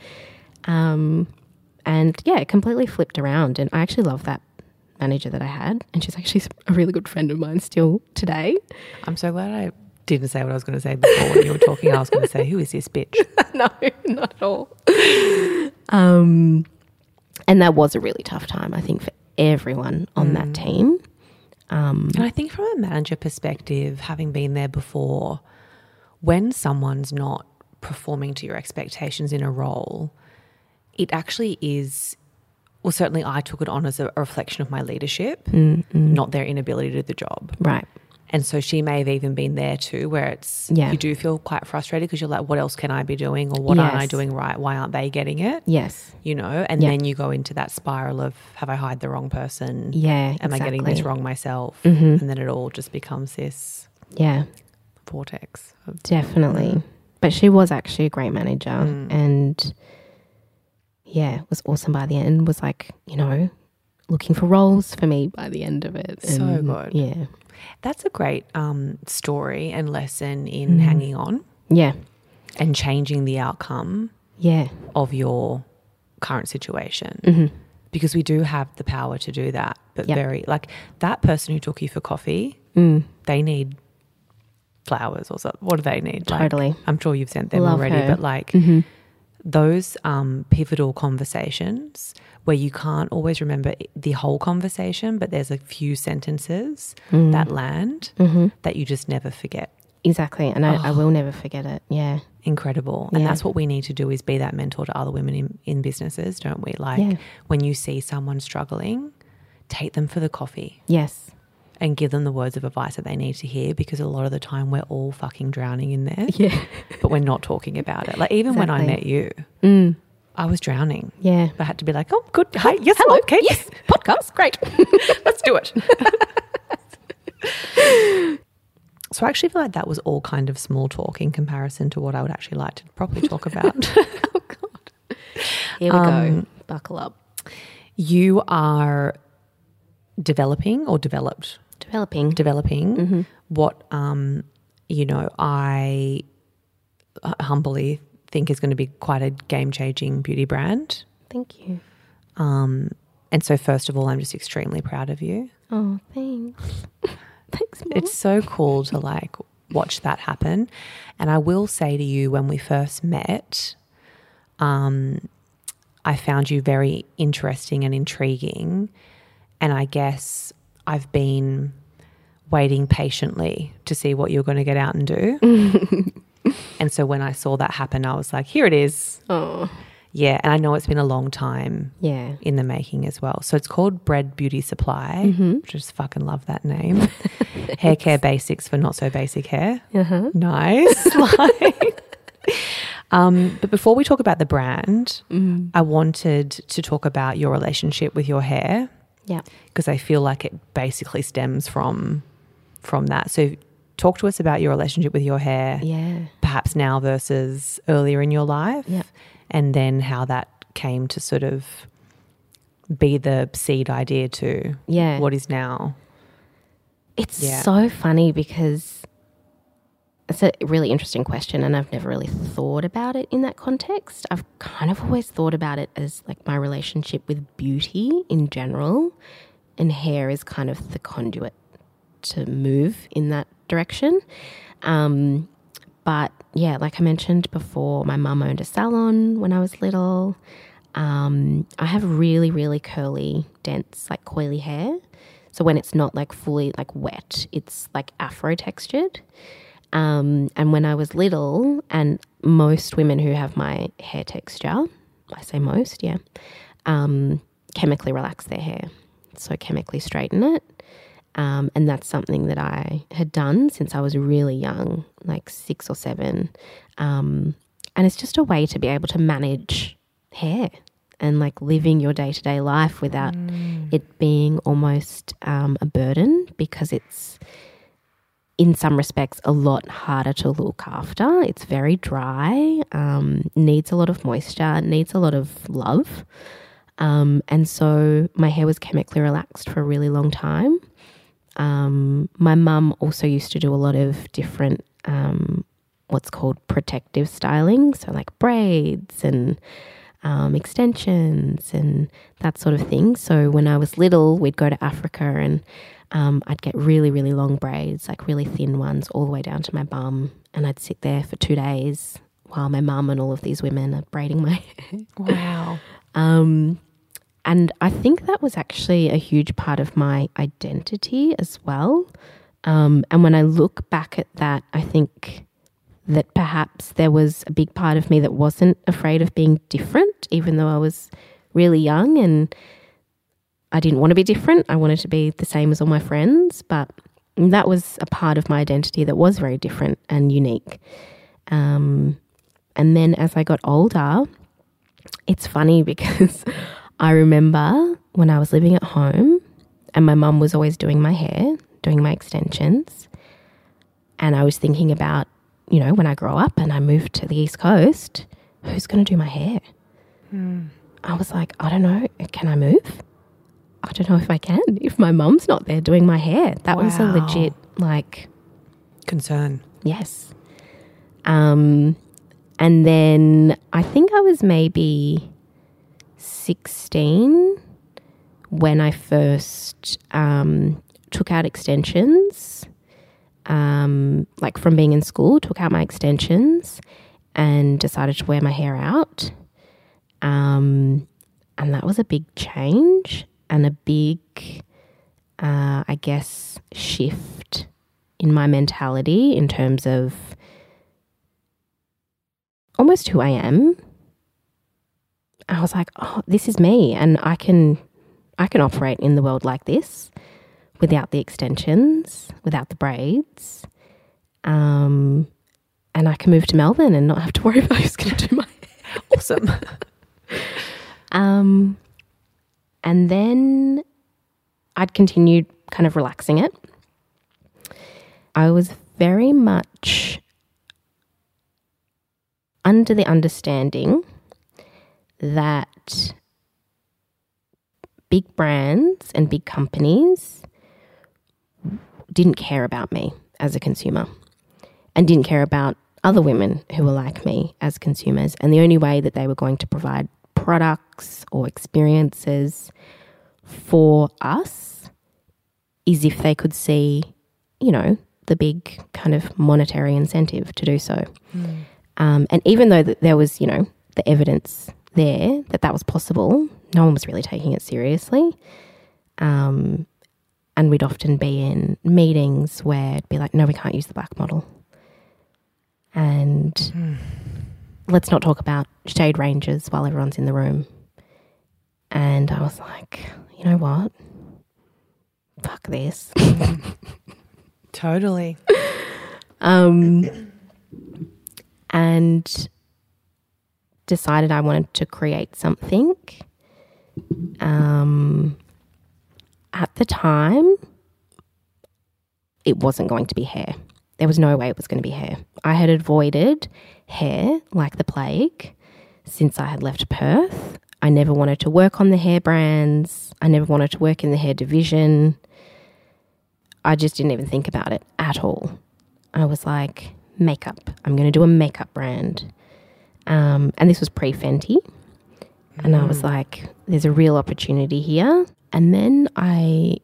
Um, and yeah, it completely flipped around, and I actually love that manager that I had, and she's actually [laughs] a really good friend of mine still today. I'm so glad I didn't say what I was going to say before when you were talking. I was going to say, who is this bitch? [laughs] no, not at all. Um, and that was a really tough time, I think, for everyone on that team. Um, And I think from a manager perspective, having been there before, when someone's not performing to your expectations in a role, it actually is. Well, certainly I took it on as a reflection of my leadership, not their inability to do the job. right. And so she may have even been there too, where it's Yeah. you do feel quite frustrated because you're like, what else can I be doing, or what aren't I doing right? Why aren't they getting it? Yes. You know, and Yeah. then you go into that spiral of have I hired the wrong person? Yeah. Am I getting this wrong myself? Mhm. And then it all just becomes this Yeah, vortex. Of, definitely. But she was actually a great manager Mm. and yeah, was awesome by the end. Was like, you know, looking for roles for me by the end of it. So good. Yeah. that's a great um, story and lesson Mm. in hanging on Yeah. and changing the outcome Yeah. of your current situation. hmm Because we do have the power to do that, but Yep. very like that person who took you for coffee, Mm, they need flowers or something. What do they need? Like, totally. I'm sure you've sent them Love already, her. but like hmm those um, pivotal conversations where you can't always remember the whole conversation, but there's a few sentences that land hmm that you just never forget. Exactly. And I, I will never forget it. Yeah. Incredible. And that's what we need to do is be that mentor to other women in, in businesses, don't we? Like Yeah. when you see someone struggling, take them for the coffee Yes. And give them the words of advice that they need to hear because a lot of the time we're all fucking drowning in there, [laughs] Yeah. but we're not talking about it. Like even when I met you, Mm, I was drowning. yeah. But I had to be like, oh, good. Hi. Yes. Hello. Okay. Yes. [laughs] Podcast. Great. [laughs] Let's do it. so I actually feel like that was all kind of small talk in comparison to what I would actually like to properly talk about. oh, God. Here we Um, go. Buckle up. you are developing or developed Developing. developing what um you know I uh, humbly think is going to be quite a game changing beauty brand. Thank you. Um, and so, first of all, I'm just extremely proud of you. Oh, thanks. [laughs] thanks, Mom. It's so cool to like watch that happen. And I will say to you, when we first met, um, I found you very interesting and intriguing. And I guess I've been waiting patiently to see what you're going to get out and do. [laughs] and so when I saw that happen, I was like, here it is. oh, Yeah. And I know it's been a long time yeah. in the making as well. So it's called Bread Beauty Supply. Mm-hmm. Just fucking love that name. [laughs] hair care basics for not so basic hair. Uh huh. Nice. like, [laughs] Um, but before we talk about the brand, I wanted to talk about your relationship with your hair Yeah. because I feel like it basically stems from from that. So talk to us about your relationship with your hair, Yeah. perhaps now versus earlier in your life, Yeah. and then how that came to sort of be the seed idea to Yeah. what is now. It's Yeah. so funny because it's a really interesting question, and I've never really thought about it in that context. I've kind of always thought about it as like my relationship with beauty in general, and hair is kind of the conduit to move in that direction. Um, but yeah, like I mentioned before, my mum owned a salon when I was little. Um, I have really, really curly, dense, like coily hair. So when it's not like fully like wet, it's like afro textured. Um, and when I was little, and most women who have my hair texture, I say most, yeah, um, chemically relax their hair. So chemically straighten it. Um, and that's something that I had done since I was really young, like six or seven. Um, and it's just a way to be able to manage hair and like living your day to day life without it being almost um, a burden because it's, in some respects, a lot harder to look after. It's very dry, um, needs a lot of moisture, needs a lot of love. Um, and so my hair was chemically relaxed for a really long time. Um, my mum also used to do a lot of different, um, what's called protective styling. So, like braids and um, extensions and that sort of thing. So, when I was little, we'd go to Africa and um, I'd get really, really long braids, like really thin ones, all the way down to my bum. And I'd sit there for two days while my mum and all of these women are braiding my hair. [laughs] Wow. And I think that was actually a huge part of my identity as well. Um, and when I look back at that, I think that perhaps there was a big part of me that wasn't afraid of being different, even though I was really young and I didn't want to be different. I wanted to be the same as all my friends, but that was a part of my identity that was very different and unique. Um, and then as I got older, it's funny [laughs] because I remember when I was living at home and my mum was always doing my hair, doing my extensions. And I was thinking about, you know, when I grow up and I move to the East Coast, who's going to do my hair? I was like, I don't know. Can I move? I don't know if I can. If my mum's not there doing my hair, that was a legit, like, Concern. Yes. Um, and then I think I was maybe 16 when I first um, took out extensions. Um, like from being in school, took out my extensions and decided to wear my hair out. Um, and that was a big change and a big, uh, I guess, shift in my mentality in terms of almost who I am. I was like, oh, this is me, and I can, I can operate in the world like this, without the extensions, without the braids, um, and I can move to Melbourne and not have to worry about who's going to do my hair. [laughs] Awesome. [laughs] Um, and then I'd continued kind of relaxing it. I was very much under the understanding that big brands and big companies didn't care about me as a consumer and didn't care about other women who were like me as consumers. And the only way that they were going to provide products or experiences for us is if they could see, you know, the big kind of monetary incentive to do so. Um, and even though there was, you know, the evidence there that that was possible, no one was really taking it seriously. Um, and we'd often be in meetings where it'd be like, no, we can't use the black model. And let's not talk about shade ranges while everyone's in the room. And I was like, you know what? Fuck this. [laughs] totally. [laughs] Um, and decided I wanted to create something. Um, at the time, it wasn't going to be hair. There was no way it was going to be hair. I had avoided hair like the plague since I had left Perth. I never wanted to work on the hair brands. I never wanted to work in the hair division. I just didn't even think about it at all. I was like, makeup. I'm going to do a makeup brand. Um, and this was pre Fenty. And I was like, there's a real opportunity here. And then I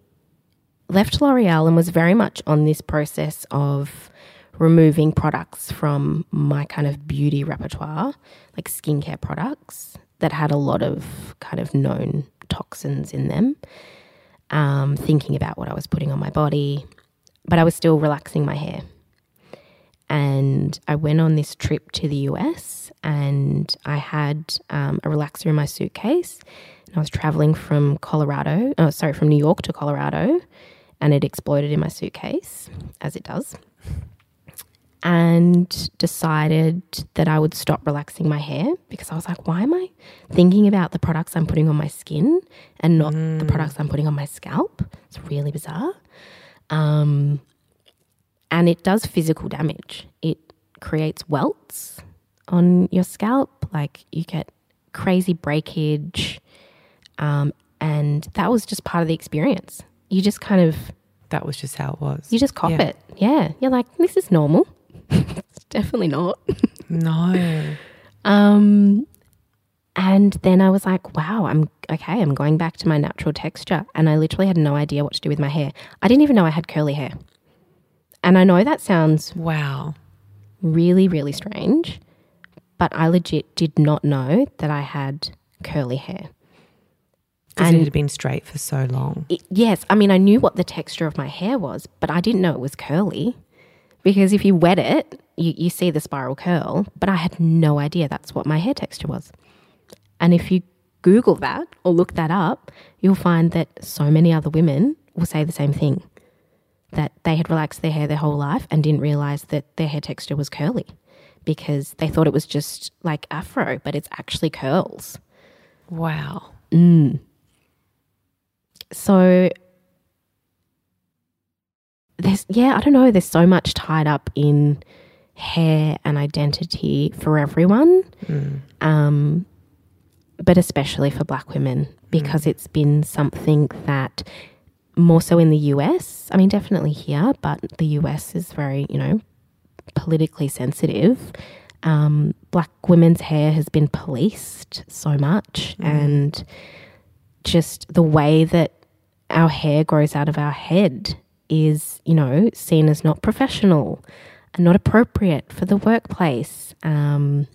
left L'Oreal and was very much on this process of removing products from my kind of beauty repertoire, like skincare products that had a lot of kind of known toxins in them. Um, thinking about what I was putting on my body, but I was still relaxing my hair. And I went on this trip to the US and I had um, a relaxer in my suitcase. And I was traveling from Colorado, oh, sorry, from New York to Colorado, and it exploded in my suitcase, as it does. And decided that I would stop relaxing my hair because I was like, why am I thinking about the products I'm putting on my skin and not the products I'm putting on my scalp? It's really bizarre. Um, and it does physical damage. It creates welts on your scalp, like you get crazy breakage. Um, and that was just part of the experience. You just kind of, That was just how it was. you just cop Yeah. it. Yeah. You're like, this is normal. [laughs] it's definitely not. [laughs] No. Um, and then I was like, wow, I'm okay. I'm going back to my natural texture. And I literally had no idea what to do with my hair. I didn't even know I had curly hair. And I know that sounds Wow. really, really strange, but I legit did not know that I had curly hair. Because And- it had been straight for so long. It, yes, I mean, I knew what the texture of my hair was, but I didn't know it was curly because if you wet it, you, you see the spiral curl, but I had no idea that's what my hair texture was. And if you Google that or look that up, you'll find that so many other women will say the same thing that they had relaxed their hair their whole life and didn't realize that their hair texture was curly because they thought it was just like afro, but it's actually curls. Wow. Mm. So there's yeah, I don't know, there's so much tied up in hair and identity for everyone. Mm. Um but especially for black women mm. because it's been something that more so in the US, I mean definitely here, but the US is very, you know, politically sensitive. Um, black women's hair has been policed so much and just the way that our hair grows out of our head is, you know, seen as not professional and not appropriate for the workplace. Um,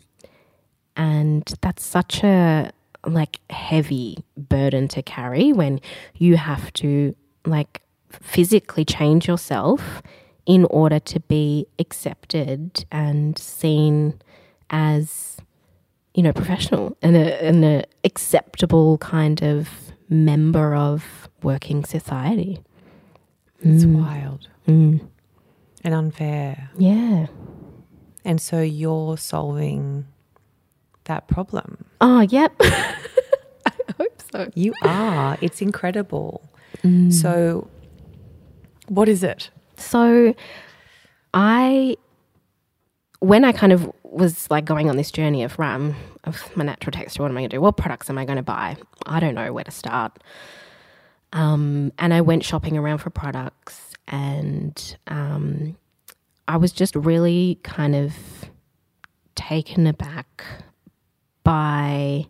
and that's such a like heavy burden to carry when you have to like physically change yourself in order to be accepted and seen as you know professional and a, and a acceptable kind of member of working society It's wild mm. and unfair. yeah And so you're solving that problem. oh yep [laughs] i hope so You are. It's incredible. Mm. So, what is it? So I when I kind of was like going on this journey of I'm- of my natural texture, what am I gonna do? What products am I gonna buy? I don't know where to start. Um, and I went shopping around for products and um, I was just really kind of taken aback by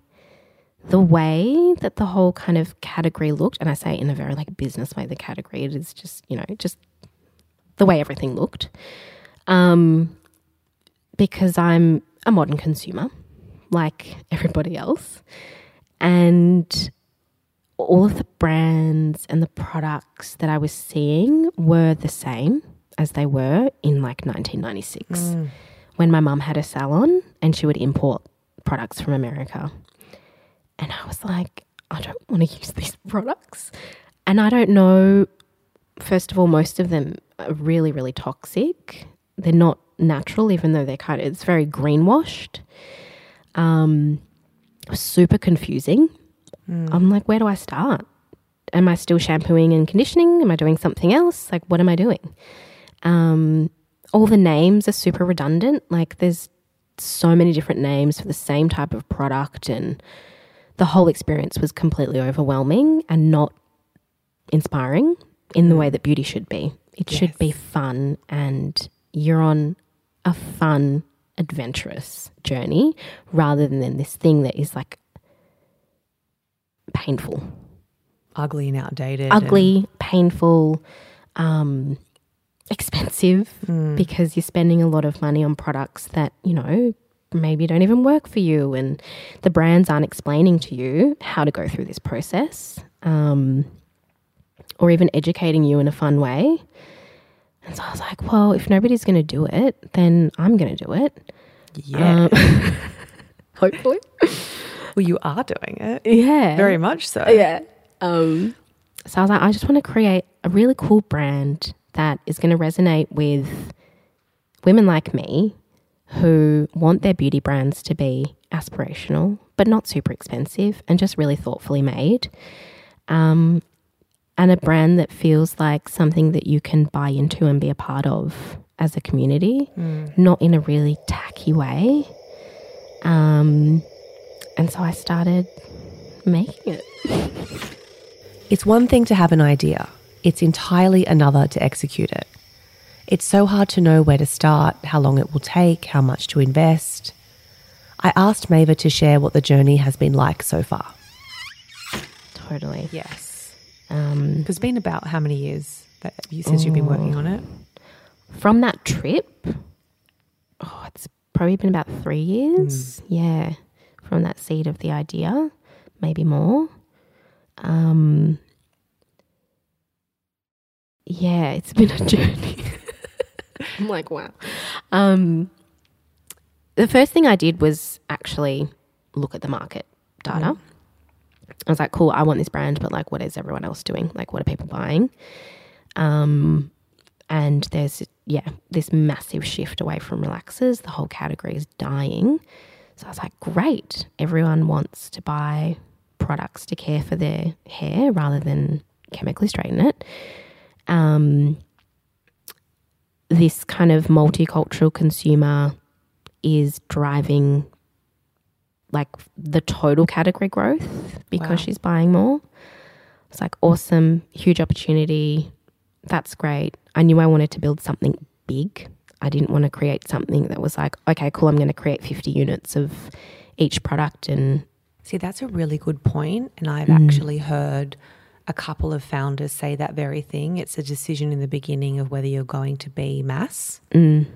the way that the whole kind of category looked, and I say in a very like business way, the category it is just, you know, just the way everything looked. Um, because I'm a modern consumer, like [laughs] everybody else. And all of the brands and the products that I was seeing were the same as they were in like 1996 when my mum had a salon and she would import products from America. And I was like, I don't want to use these [laughs] products. And I don't know, first of all, most of them really, really toxic. They're not natural, even though they're kind of, it's very greenwashed. Um, super confusing. I'm like, where do I start? Am I still shampooing and conditioning? Am I doing something else? Like, what am I doing? Um, all the names are super redundant. Like, there's so many different names for the same type of product, and the whole experience was completely overwhelming and not inspiring in the way that beauty should be. It should be fun, and you're on a fun, adventurous journey rather than this thing that is like painful, Ugly and outdated. and- ugly, painful, um, expensive Hmm. because you're spending a lot of money on products that, you know, maybe don't even work for you and the brands aren't explaining to you how to go through this process um, or even educating you in a fun way. And so I was like, well, if nobody's going to do it, then I'm going to do it. yeah. Um, [laughs] hopefully. [laughs] well, you are doing it. Yeah. Very much so. Yeah. Um, so I was like, I just want to create a really cool brand that is going to resonate with women like me who want their beauty brands to be aspirational, but not super expensive and just really thoughtfully made. Um, and a brand that feels like something that you can buy into and be a part of as a community, not in a really tacky way. Um, and so I started making it. It's one thing to have an idea, it's entirely another to execute it. It's so hard to know where to start, how long it will take, how much to invest. I asked Maeva to share what the journey has been like so far. Totally. Yes. Um, it's been about how many years that you, since you've been working on it? from that trip, oh, it's probably been about three years. Yeah, from that seed of the idea, maybe more. Um, yeah, it's been a [laughs] journey. I'm like, wow. Um, the first thing I did was actually look at the market data. I was like, cool, I want this brand, but like, what is everyone else doing? Like, what are people buying? Um, and there's yeah this massive shift away from relaxers the whole category is dying so i was like great everyone wants to buy products to care for their hair rather than chemically straighten it um, this kind of multicultural consumer is driving like the total category growth because Wow. she's buying more it's like awesome huge opportunity that's great. I knew I wanted to build something big. I didn't want to create something that was like, okay, cool, I'm going to create 50 units of each product. And See, that's a really good point, And I've Mm. actually heard a couple of founders say that very thing. It's a decision in the beginning of whether you're going to be mass mm,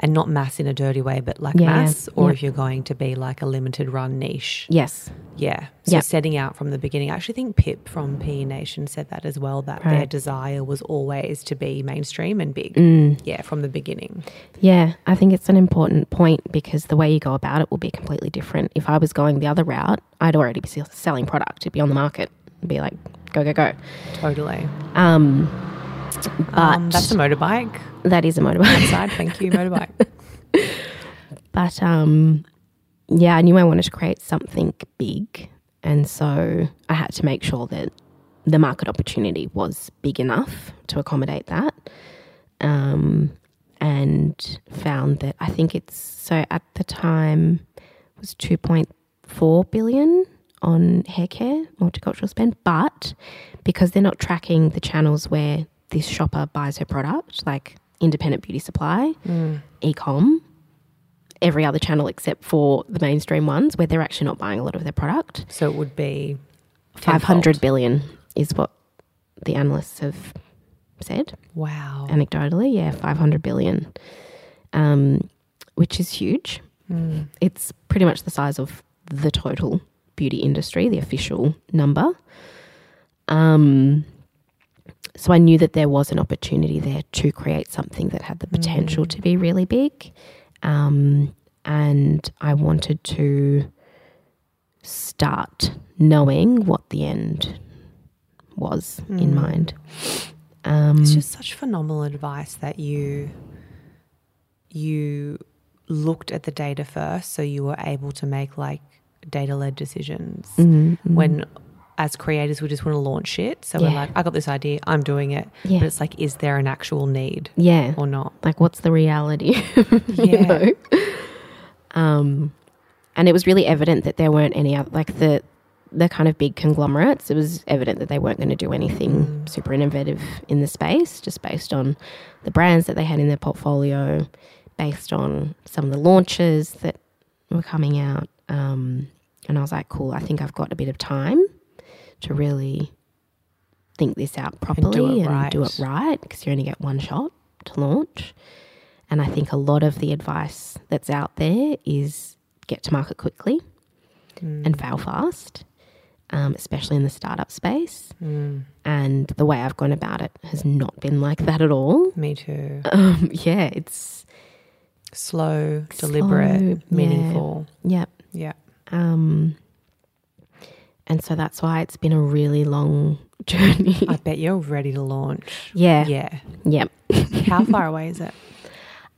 and not mass in a dirty way, but like Yeah, mass, or Yeah. if you're going to be like a limited run niche. yes, Yeah. So Yeah. setting out from the beginning. I actually think Pip from PE Nation said that as well, that their desire was always to be mainstream and big. mm, Yeah, from the beginning. yeah, I think it's an important point because the way you go about it will be completely different. If I was going the other route, I'd already be selling product, it'd be on the market, it'd be like, go, go, go. Totally. Um, but Um, that's a motorbike. that is a motorbike. Outside. Thank you, motorbike. [laughs] But um, yeah, I knew I wanted to create something big. And so I had to make sure that the market opportunity was big enough to accommodate that. Um, and found that I think it's so at the time it was 2.4 billion on hair care, multicultural spend. But because they're not tracking the channels where this shopper buys her product, like independent beauty supply, ecom, every other channel except for the mainstream ones where they're actually not buying a lot of their product. So it would be 500 tenfold. billion is what the analysts have said Wow. anecdotally. Yeah, 500 billion, um, which is huge. Mm. It's pretty much the size of the total beauty industry, the official number. Um, so I knew that there was an opportunity there to create something that had the potential to be really big. Um, and I wanted to start knowing what the end was in mind. Um, It's just such phenomenal advice that you you looked at the data first, so you were able to make like data led decisions. Mm-hmm. When as creators, we just want to launch shit. So we're like, I got this idea, I'm doing it. Yeah. But it's like, is there an actual need Yeah. or not? Like, what's the reality? [laughs] Yeah. you know? Um, and it was really evident that there weren't any other, like the, the kind of big conglomerates, it was evident that they weren't going to do anything super innovative in the space, just based on the brands that they had in their portfolio, based on some of the launches that were coming out. Um, and I was like, cool, I think I've got a bit of time to really think this out properly and right. do it right because you only get one shot to launch. And I think a lot of the advice that's out there is get to market quickly and fail fast, um, especially in the startup space. And the way I've gone about it has not been like that at all. Me too. [laughs] Um, yeah, it's Slow, deliberate, yeah. meaningful. yeah. Yeah. Um, and so that's why it's been a really long [laughs] journey. I bet you're ready to launch. yeah, Yeah. Yep. How far [laughs] away is it?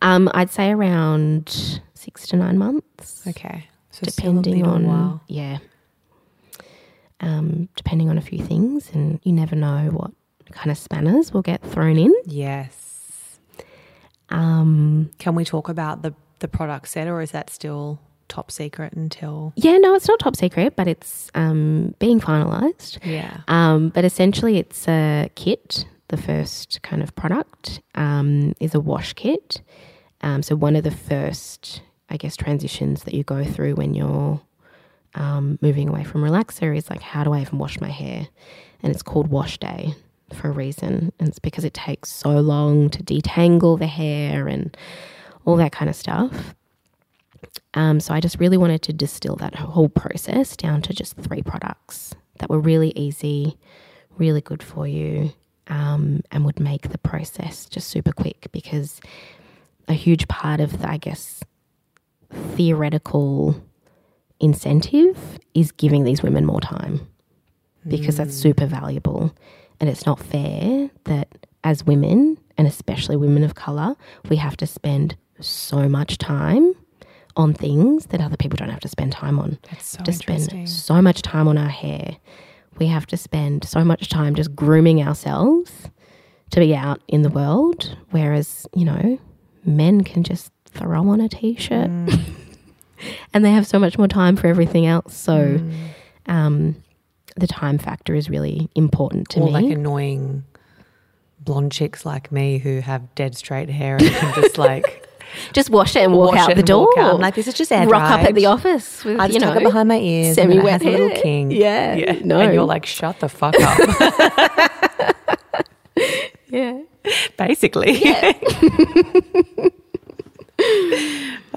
Um, I'd say around six to nine months. Okay. So depending on while. yeah um, depending on a few things and you never know what kind of spanners will get thrown in Yes. um, Can we talk about the the product set, or is that still top secret until? yeah no it's not top secret but it's um, being finalized Yeah. um, but essentially it's a kit the first kind of product um, is a wash kit um, so one of the first i guess transitions that you go through when you're um, moving away from relaxer is like, how do I even wash my hair? And it's called wash day for a reason. And it's because it takes so long to detangle the hair and all that kind of stuff. Um, so I just really wanted to distill that whole process down to just three products that were really easy, really good for you, um, and would make the process just super quick because a huge part of the, I guess, theoretical incentive is giving these women more time because that's super valuable. And it's not fair that as women, and especially women of color, we have to spend so much time on things that other people don't have to spend time on. That's so to spend so much time on our hair. We have to spend so much time just grooming ourselves to be out in the world. Whereas, you know, men can just throw on a t shirt [laughs] and they have so much more time for everything else. So, um, the time factor is really important to or me. like annoying blonde chicks like me who have dead straight hair and can just like [laughs] just wash it and walk wash out it the and door. walk out. I'm like, this is just air rock up at the office with I just you know tuck it behind my ears. and then it semi-wet has a little hair. king. Yeah, yeah. no. And you're like, shut the fuck up. [laughs] yeah. Basically. [laughs]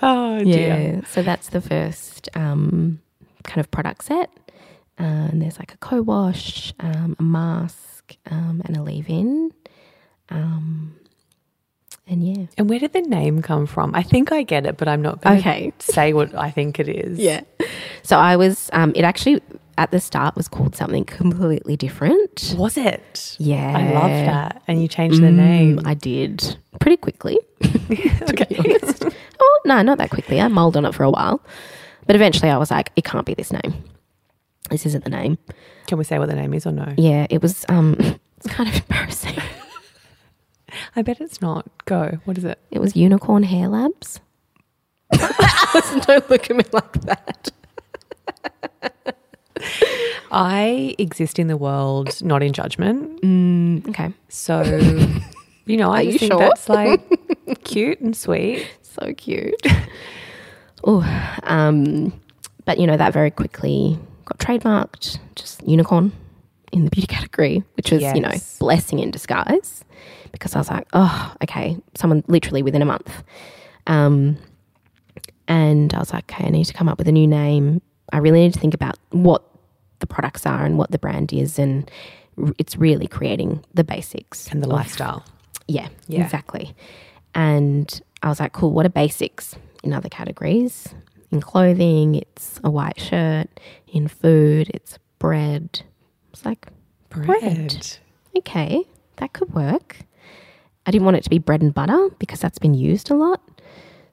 oh dear. Yeah. So that's the first um, kind of product set. Uh, and there's like a co-wash, um, a mask, um, and a leave-in. Um, and yeah. And where did the name come from? I think I get it, but I'm not going to Okay. [laughs] say what I think it is. Yeah. So I was. Um, it actually at the start was called something completely different. Was it? Yeah. I love that. And you changed the name. I did pretty quickly. [laughs] [laughs] okay. Oh no, not that quickly. I mulled on it for a while, but eventually I was like, it can't be this name. This isn't the name. Can we say what the name is or no? Yeah, it was. Um, it's kind of embarrassing. I bet it's not. Go. What is it? It was Unicorn Hair Labs. [laughs] Don't look at me like that. I exist in the world, not in judgment. Okay, So, [laughs] you know, I Are just think sure? that's like [laughs] cute and sweet. so cute. oh, um, but you know that very quickly got trademarked. Just unicorn in the beauty category, which was you know blessing in disguise because I was like, oh, okay, someone literally within a month. Um, and I was like, okay, I need to come up with a new name. I really need to think about what the products are and what the brand is, and it's really creating the basics And the of- lifestyle. yeah, Yeah. exactly. And I was like, cool, what are basics in other categories? In clothing, it's a white shirt. In food, it's bread. It's like, bread. bread. Okay, that could work. I didn't want it to be bread and butter because that's been used a lot.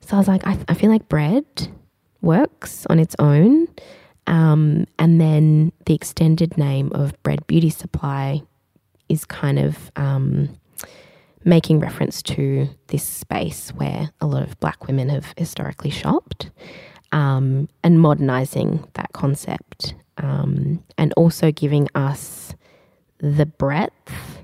So I was like, I, I feel like bread works on its own. Um, and then the extended name of Bread Beauty Supply is kind of um, making reference to this space where a lot of black women have historically shopped um, and modernizing that concept um, and also giving us the breadth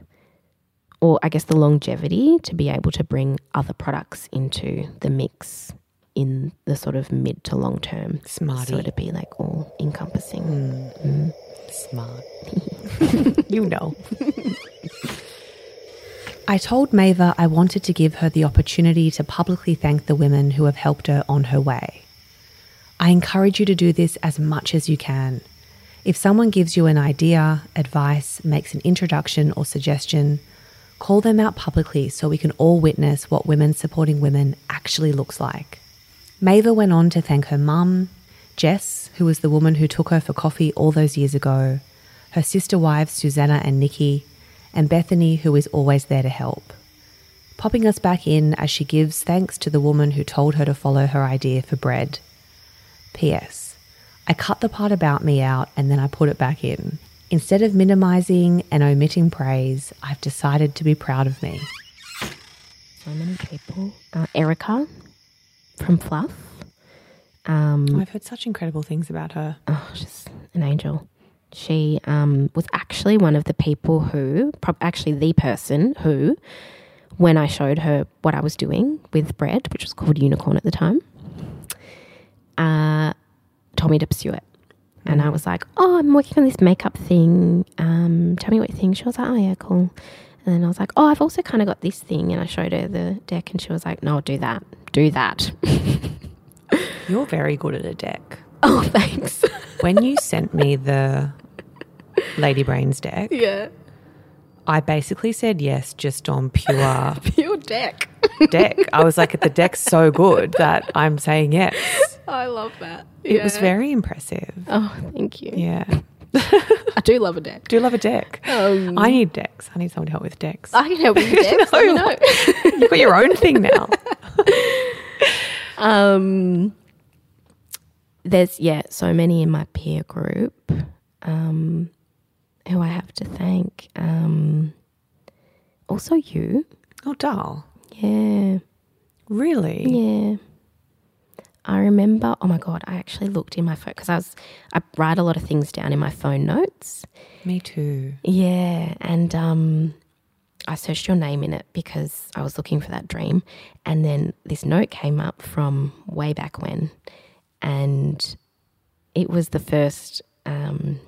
or I guess the longevity to be able to bring other products into the mix in the sort of mid to long term. Smarty. So it'd be like all encompassing. Mm. Smart. [laughs] you know. I told Maeva I wanted to give her the opportunity to publicly thank the women who have helped her on her way. I encourage you to do this as much as you can. If someone gives you an idea, advice, makes an introduction or suggestion, call them out publicly so we can all witness what women supporting women actually looks like. Maeva went on to thank her mum, Jess, who was the woman who took her for coffee all those years ago, her sister wives Susanna and Nikki, and Bethany, who is always there to help. Popping us back in as she gives thanks to the woman who told her to follow her idea for bread. P.S. I cut the part about me out and then I put it back in. Instead of minimizing and omitting praise, I've decided to be proud of me. So many people. Uh, Erica from Fluff. Um, I've heard such incredible things about her. oh, she's an angel. She um, was actually one of the people who, prob- actually the person who, when I showed her what I was doing with bread, which was called Unicorn at the time, uh, told me to pursue it. And I was like, oh, I'm working on this makeup thing. Um, tell me what you think. She was like, oh, yeah, cool. And then I was like, oh, I've also kind of got this thing. And I showed her the deck, and she was like, no, do that. Do that. [laughs] You're very good at a deck. oh, thanks. When you [laughs] sent me the Lady Brains deck, yeah. I basically said yes just on pure [laughs] Pure deck. deck. I was like, the deck's so good that I'm saying yes. I love that. It was very impressive. Oh, thank you. Yeah. [laughs] I do love a deck. Do you love a deck. Um, I need decks. I need someone to help with decks. I can help with [laughs] decks. No. know. You've got your own thing now. Um, there's yeah, so many in my peer group um, who I have to thank. Um, also, you, Oh, doll. yeah, Really? yeah. I remember. Oh my god! I actually looked in my phone because I was I write a lot of things down in my phone notes. Me too. Yeah, and um, I searched your name in it because I was looking for that dream, and then this note came up from way back when, and it was the first. Um,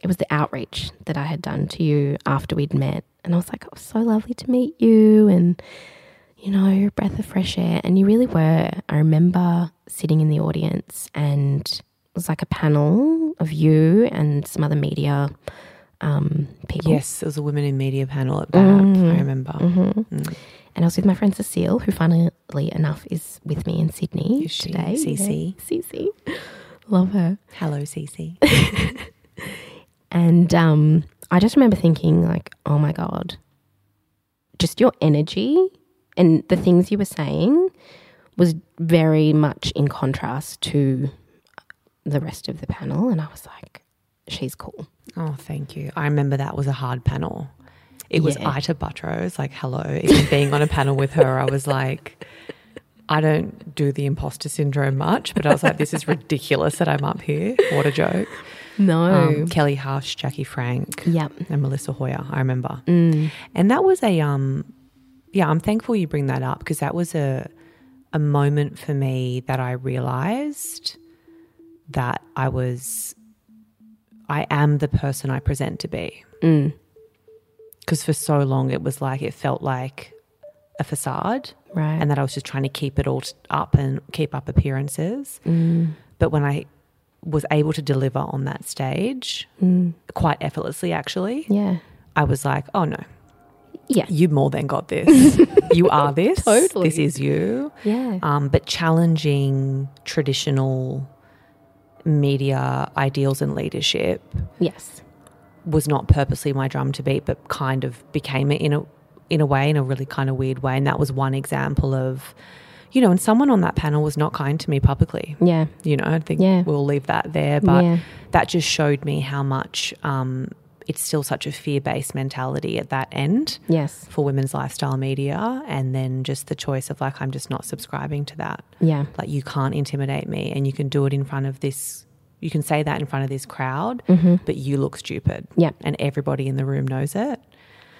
it was the outreach that I had done to you after we'd met, and I was like, "It was so lovely to meet you," and you know, you're a breath of fresh air, and you really were. I remember sitting in the audience, and it was like a panel of you and some other media um, people. Yes, there was a women in media panel at BAP. I remember. Mm-hmm. Mm. And I was with my friend Cecile, who funnily enough is with me in Sydney today. Cece. Yeah, Cece. Love her. Hello, Cece. [laughs] And um, I just remember thinking, like, oh my God, just your energy and the things you were saying was very much in contrast to the rest of the panel. And I was like, she's cool. Oh, thank you. I remember that was a hard panel. It was Yeah. Ita Buttrose, like, hello. Even being on a panel with her, I was like, I don't do the imposter syndrome much, but I was like, this is ridiculous that I'm up here. What a joke. No. Um, Kelly Hush, Jackie Frank, yep. and Melissa Hoyer, I remember. Mm. And that was a, um, yeah, I'm thankful you bring that up because that was a, a moment for me that I realized that I was, I am the person I present to be. Mm. Because for so long it was like, it felt like a facade Right. and that I was just trying to keep it all up and keep up appearances. mm. But when I was able to deliver on that stage, Mm. quite effortlessly actually, Yeah. I was like, oh no, Yeah. you more than got this. [laughs] you are this. Totally. This is you. Yeah. Um, but challenging traditional media ideals and leadership yes. was not purposely my drum to beat, but kind of became it in a in a way, in a really kind of weird way. And that was one example of, you know, and someone on that panel was not kind to me publicly. Yeah. You know, I think Yeah. we'll leave that there. But Yeah. that just showed me how much um, it's still such a fear based mentality at that end Yes. for women's lifestyle media. And then just the choice of like, I'm just not subscribing to that. Yeah. Like, you can't intimidate me and you can do it in front of this. You can say that in front of this crowd, but you look stupid. Mm-hmm. Yeah. And everybody in the room knows it.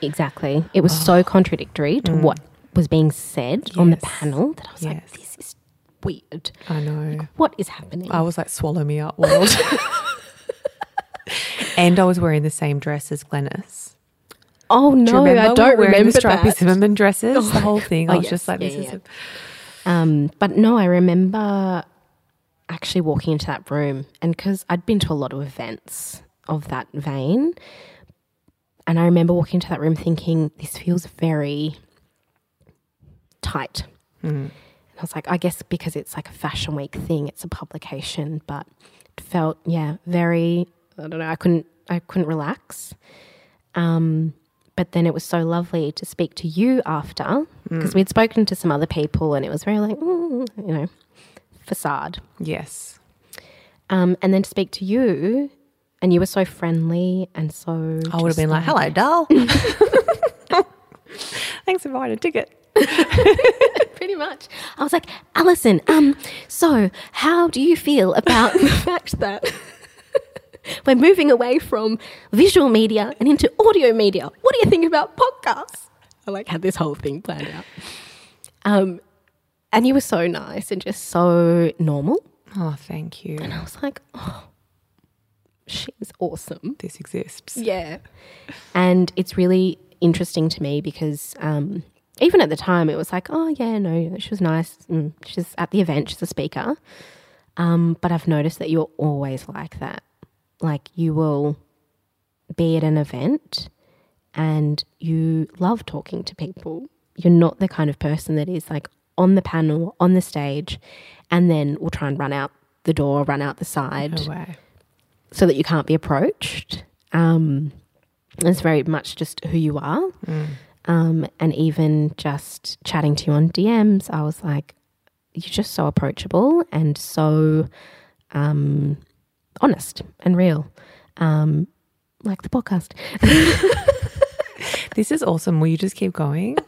Exactly. It was so contradictory to what was being said on the. Panel that I was like, this is weird. I know. What is happening? I was like, swallow me up, world. [laughs] and I was wearing the same dress as Glennis. oh Do no, remember I don't wearing remember the stripy. Zimmermann dresses, [laughs] the whole thing. I Oh, was yes. just like, Yeah, this yeah. is Um, but no, I remember actually walking into that room, and because I'd been to a lot of events of that vein, and I remember walking into that room thinking, this feels very tight. And I was like, I guess because it's like a fashion week thing, it's a publication, but it felt, yeah, very, I don't know, I couldn't, I couldn't relax. Um, but then it was so lovely to speak to you after because we'd spoken to some other people and it was very like, mm, you know, facade. yes. Um, and then to speak to you, and you were so friendly and so. I would have been like, hello, doll. [laughs] [laughs] Thanks for buying a ticket. [laughs] pretty much. I was like, Alison, um, so how do you feel about the [laughs] fact that [laughs] we're moving away from visual media and into audio media? What do you think about podcasts? I like had this whole thing planned out. Um, and you were so nice and just so normal. Oh, thank you. And I was like, oh, she's awesome. This exists. Yeah. And it's really interesting to me because um, even at the time, it was like, oh, yeah, no, she was nice. Mm, she's at the event, she's a speaker. Um, but I've noticed that you're always like that. Like, you will be at an event and you love talking to people. You're not the kind of person that is like on the panel, on the stage, and then will try and run out the door, run out the side No way. so that you can't be approached. Um, it's very much just who you are. Um, and even just chatting to you on DMs, I was like, you're just so approachable and so um, honest and real. Um, like the podcast. This is awesome. Will you just keep going?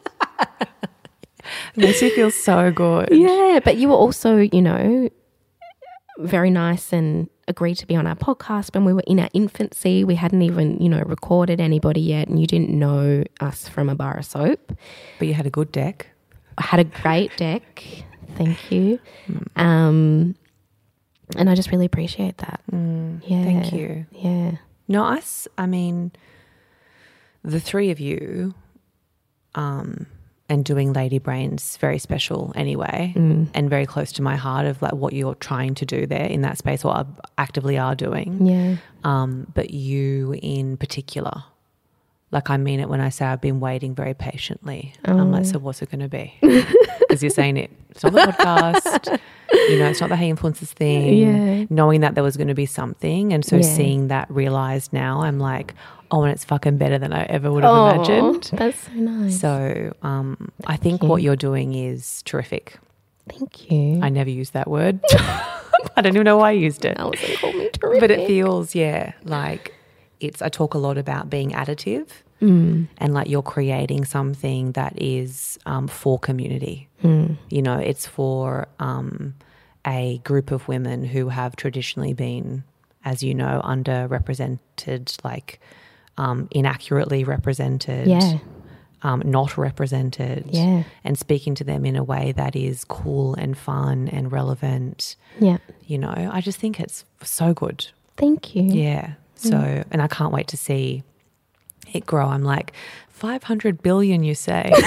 it makes me feel so good. Yeah, but you were also, you know, very nice and agreed to be on our podcast when we were in our infancy. We hadn't even, you know, recorded anybody yet, and you didn't know us from a bar of soap. But you had a good deck. I had a great deck. Thank you. Um, and I just really appreciate that. yeah. Mm, Thank you. Yeah. No, us, I mean, the three of you um, and doing Lady Brains very special anyway and very close to my heart of like what you're trying to do there in that space or actively are doing. Yeah. Um, but you in particular, like I mean it when I say I've been waiting very patiently. I'm like, so what's it going to be? [laughs] Because you're saying it. It's not the podcast. you know, it's not the Hey Influences thing. Yeah. Knowing that there was going to be something, and so Yeah. seeing that realized now, I'm like, oh, and it's fucking better than I ever would have Aw, imagined. That's so nice. So um, I think you. what you're doing is terrific. Thank you. I never used that word. [laughs] I don't even know why I used it Alison called me terrific. but it feels yeah like it's i talk a lot about being additive Mm. and like you're creating something that is um, for community Mm. you know it's for um, a group of women who have traditionally been as you know underrepresented like um, inaccurately represented Yeah. um, not represented Yeah. and speaking to them in a way that is cool and fun and relevant Yeah. you know i just think it's so good Thank you. yeah. So, and I can't wait to see it grow. I'm like, 500 billion, you say? [laughs]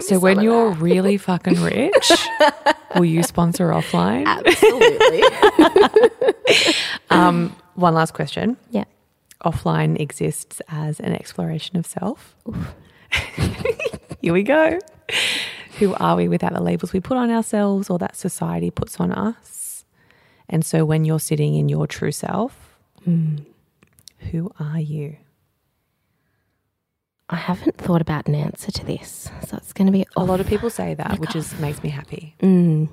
So, when you're really fucking rich, [laughs] will you sponsor offline? Absolutely. [laughs] Um, one last question. yeah. Offline exists as an exploration of self. [laughs] Here we go. Who are we without the labels we put on ourselves or that society puts on us? And so, when you're sitting in your true self, who are you? I haven't thought about an answer to this, so it's going to be A lot of people say that, which is makes me happy. Mm.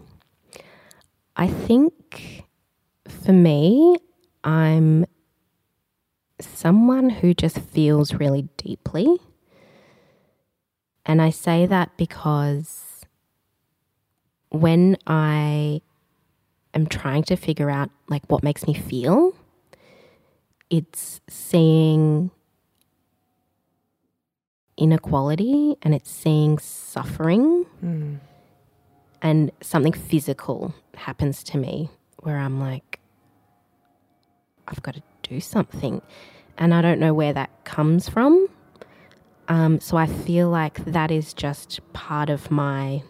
I think for me, I'm someone who just feels really deeply. And I say that because when I am trying to figure out like what makes me feel, it's seeing inequality and it's seeing suffering hmm. and something physical happens to me where I'm like, I've got to do something. And I don't know where that comes from. Um, so I feel like that is just part of my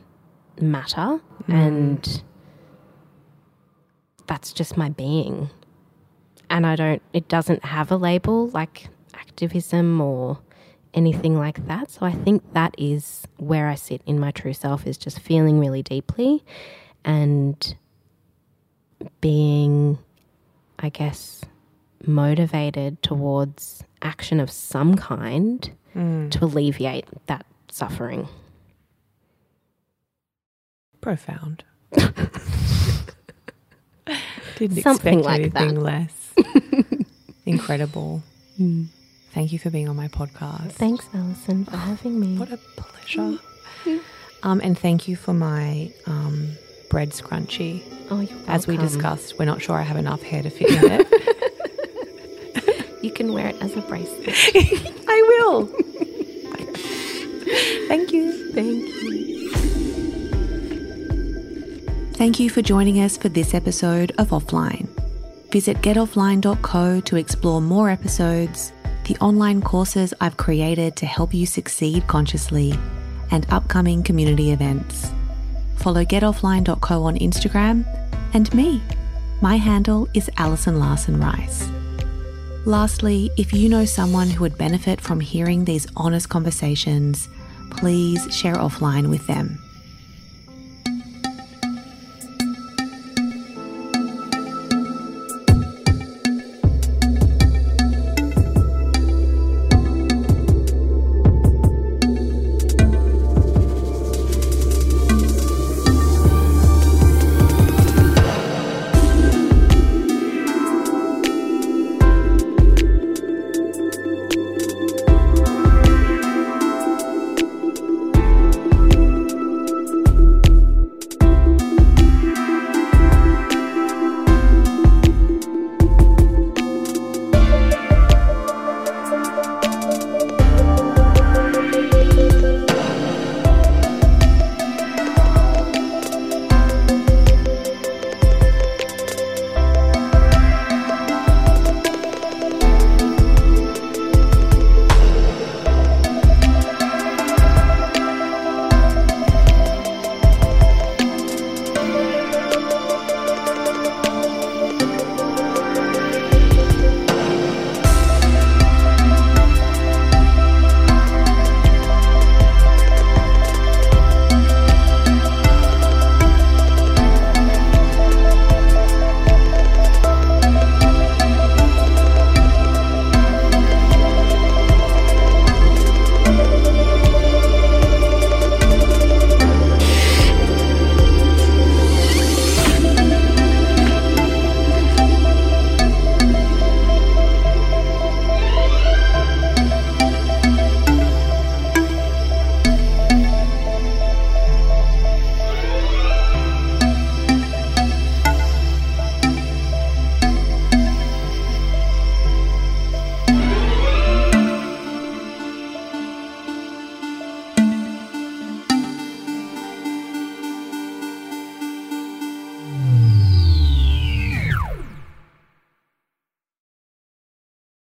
matter and that's just my being. And I don't, it doesn't have a label like activism or anything like that. So I think that is where I sit in my true self is just feeling really deeply and being, I guess, motivated towards action of some kind to alleviate that suffering. Profound. [laughs] Didn't Something expect like anything less. [laughs] Incredible. Thank you for being on my podcast. Thanks, Alison, for having me. What a pleasure. Um, and thank you for my um, bread scrunchie. oh, you're As we discussed, we're not sure I have enough hair to fit in it. [laughs] you can wear it as a bracelet. [laughs] I will. Thank you. Thank you. Thank you for joining us for this episode of Offline. Visit getoffline.co to explore more episodes, the online courses I've created to help you succeed consciously, and upcoming community events. Follow getoffline.co on Instagram and me. My handle is Alison Larson Rice. Lastly, if you know someone who would benefit from hearing these honest conversations, please share offline with them.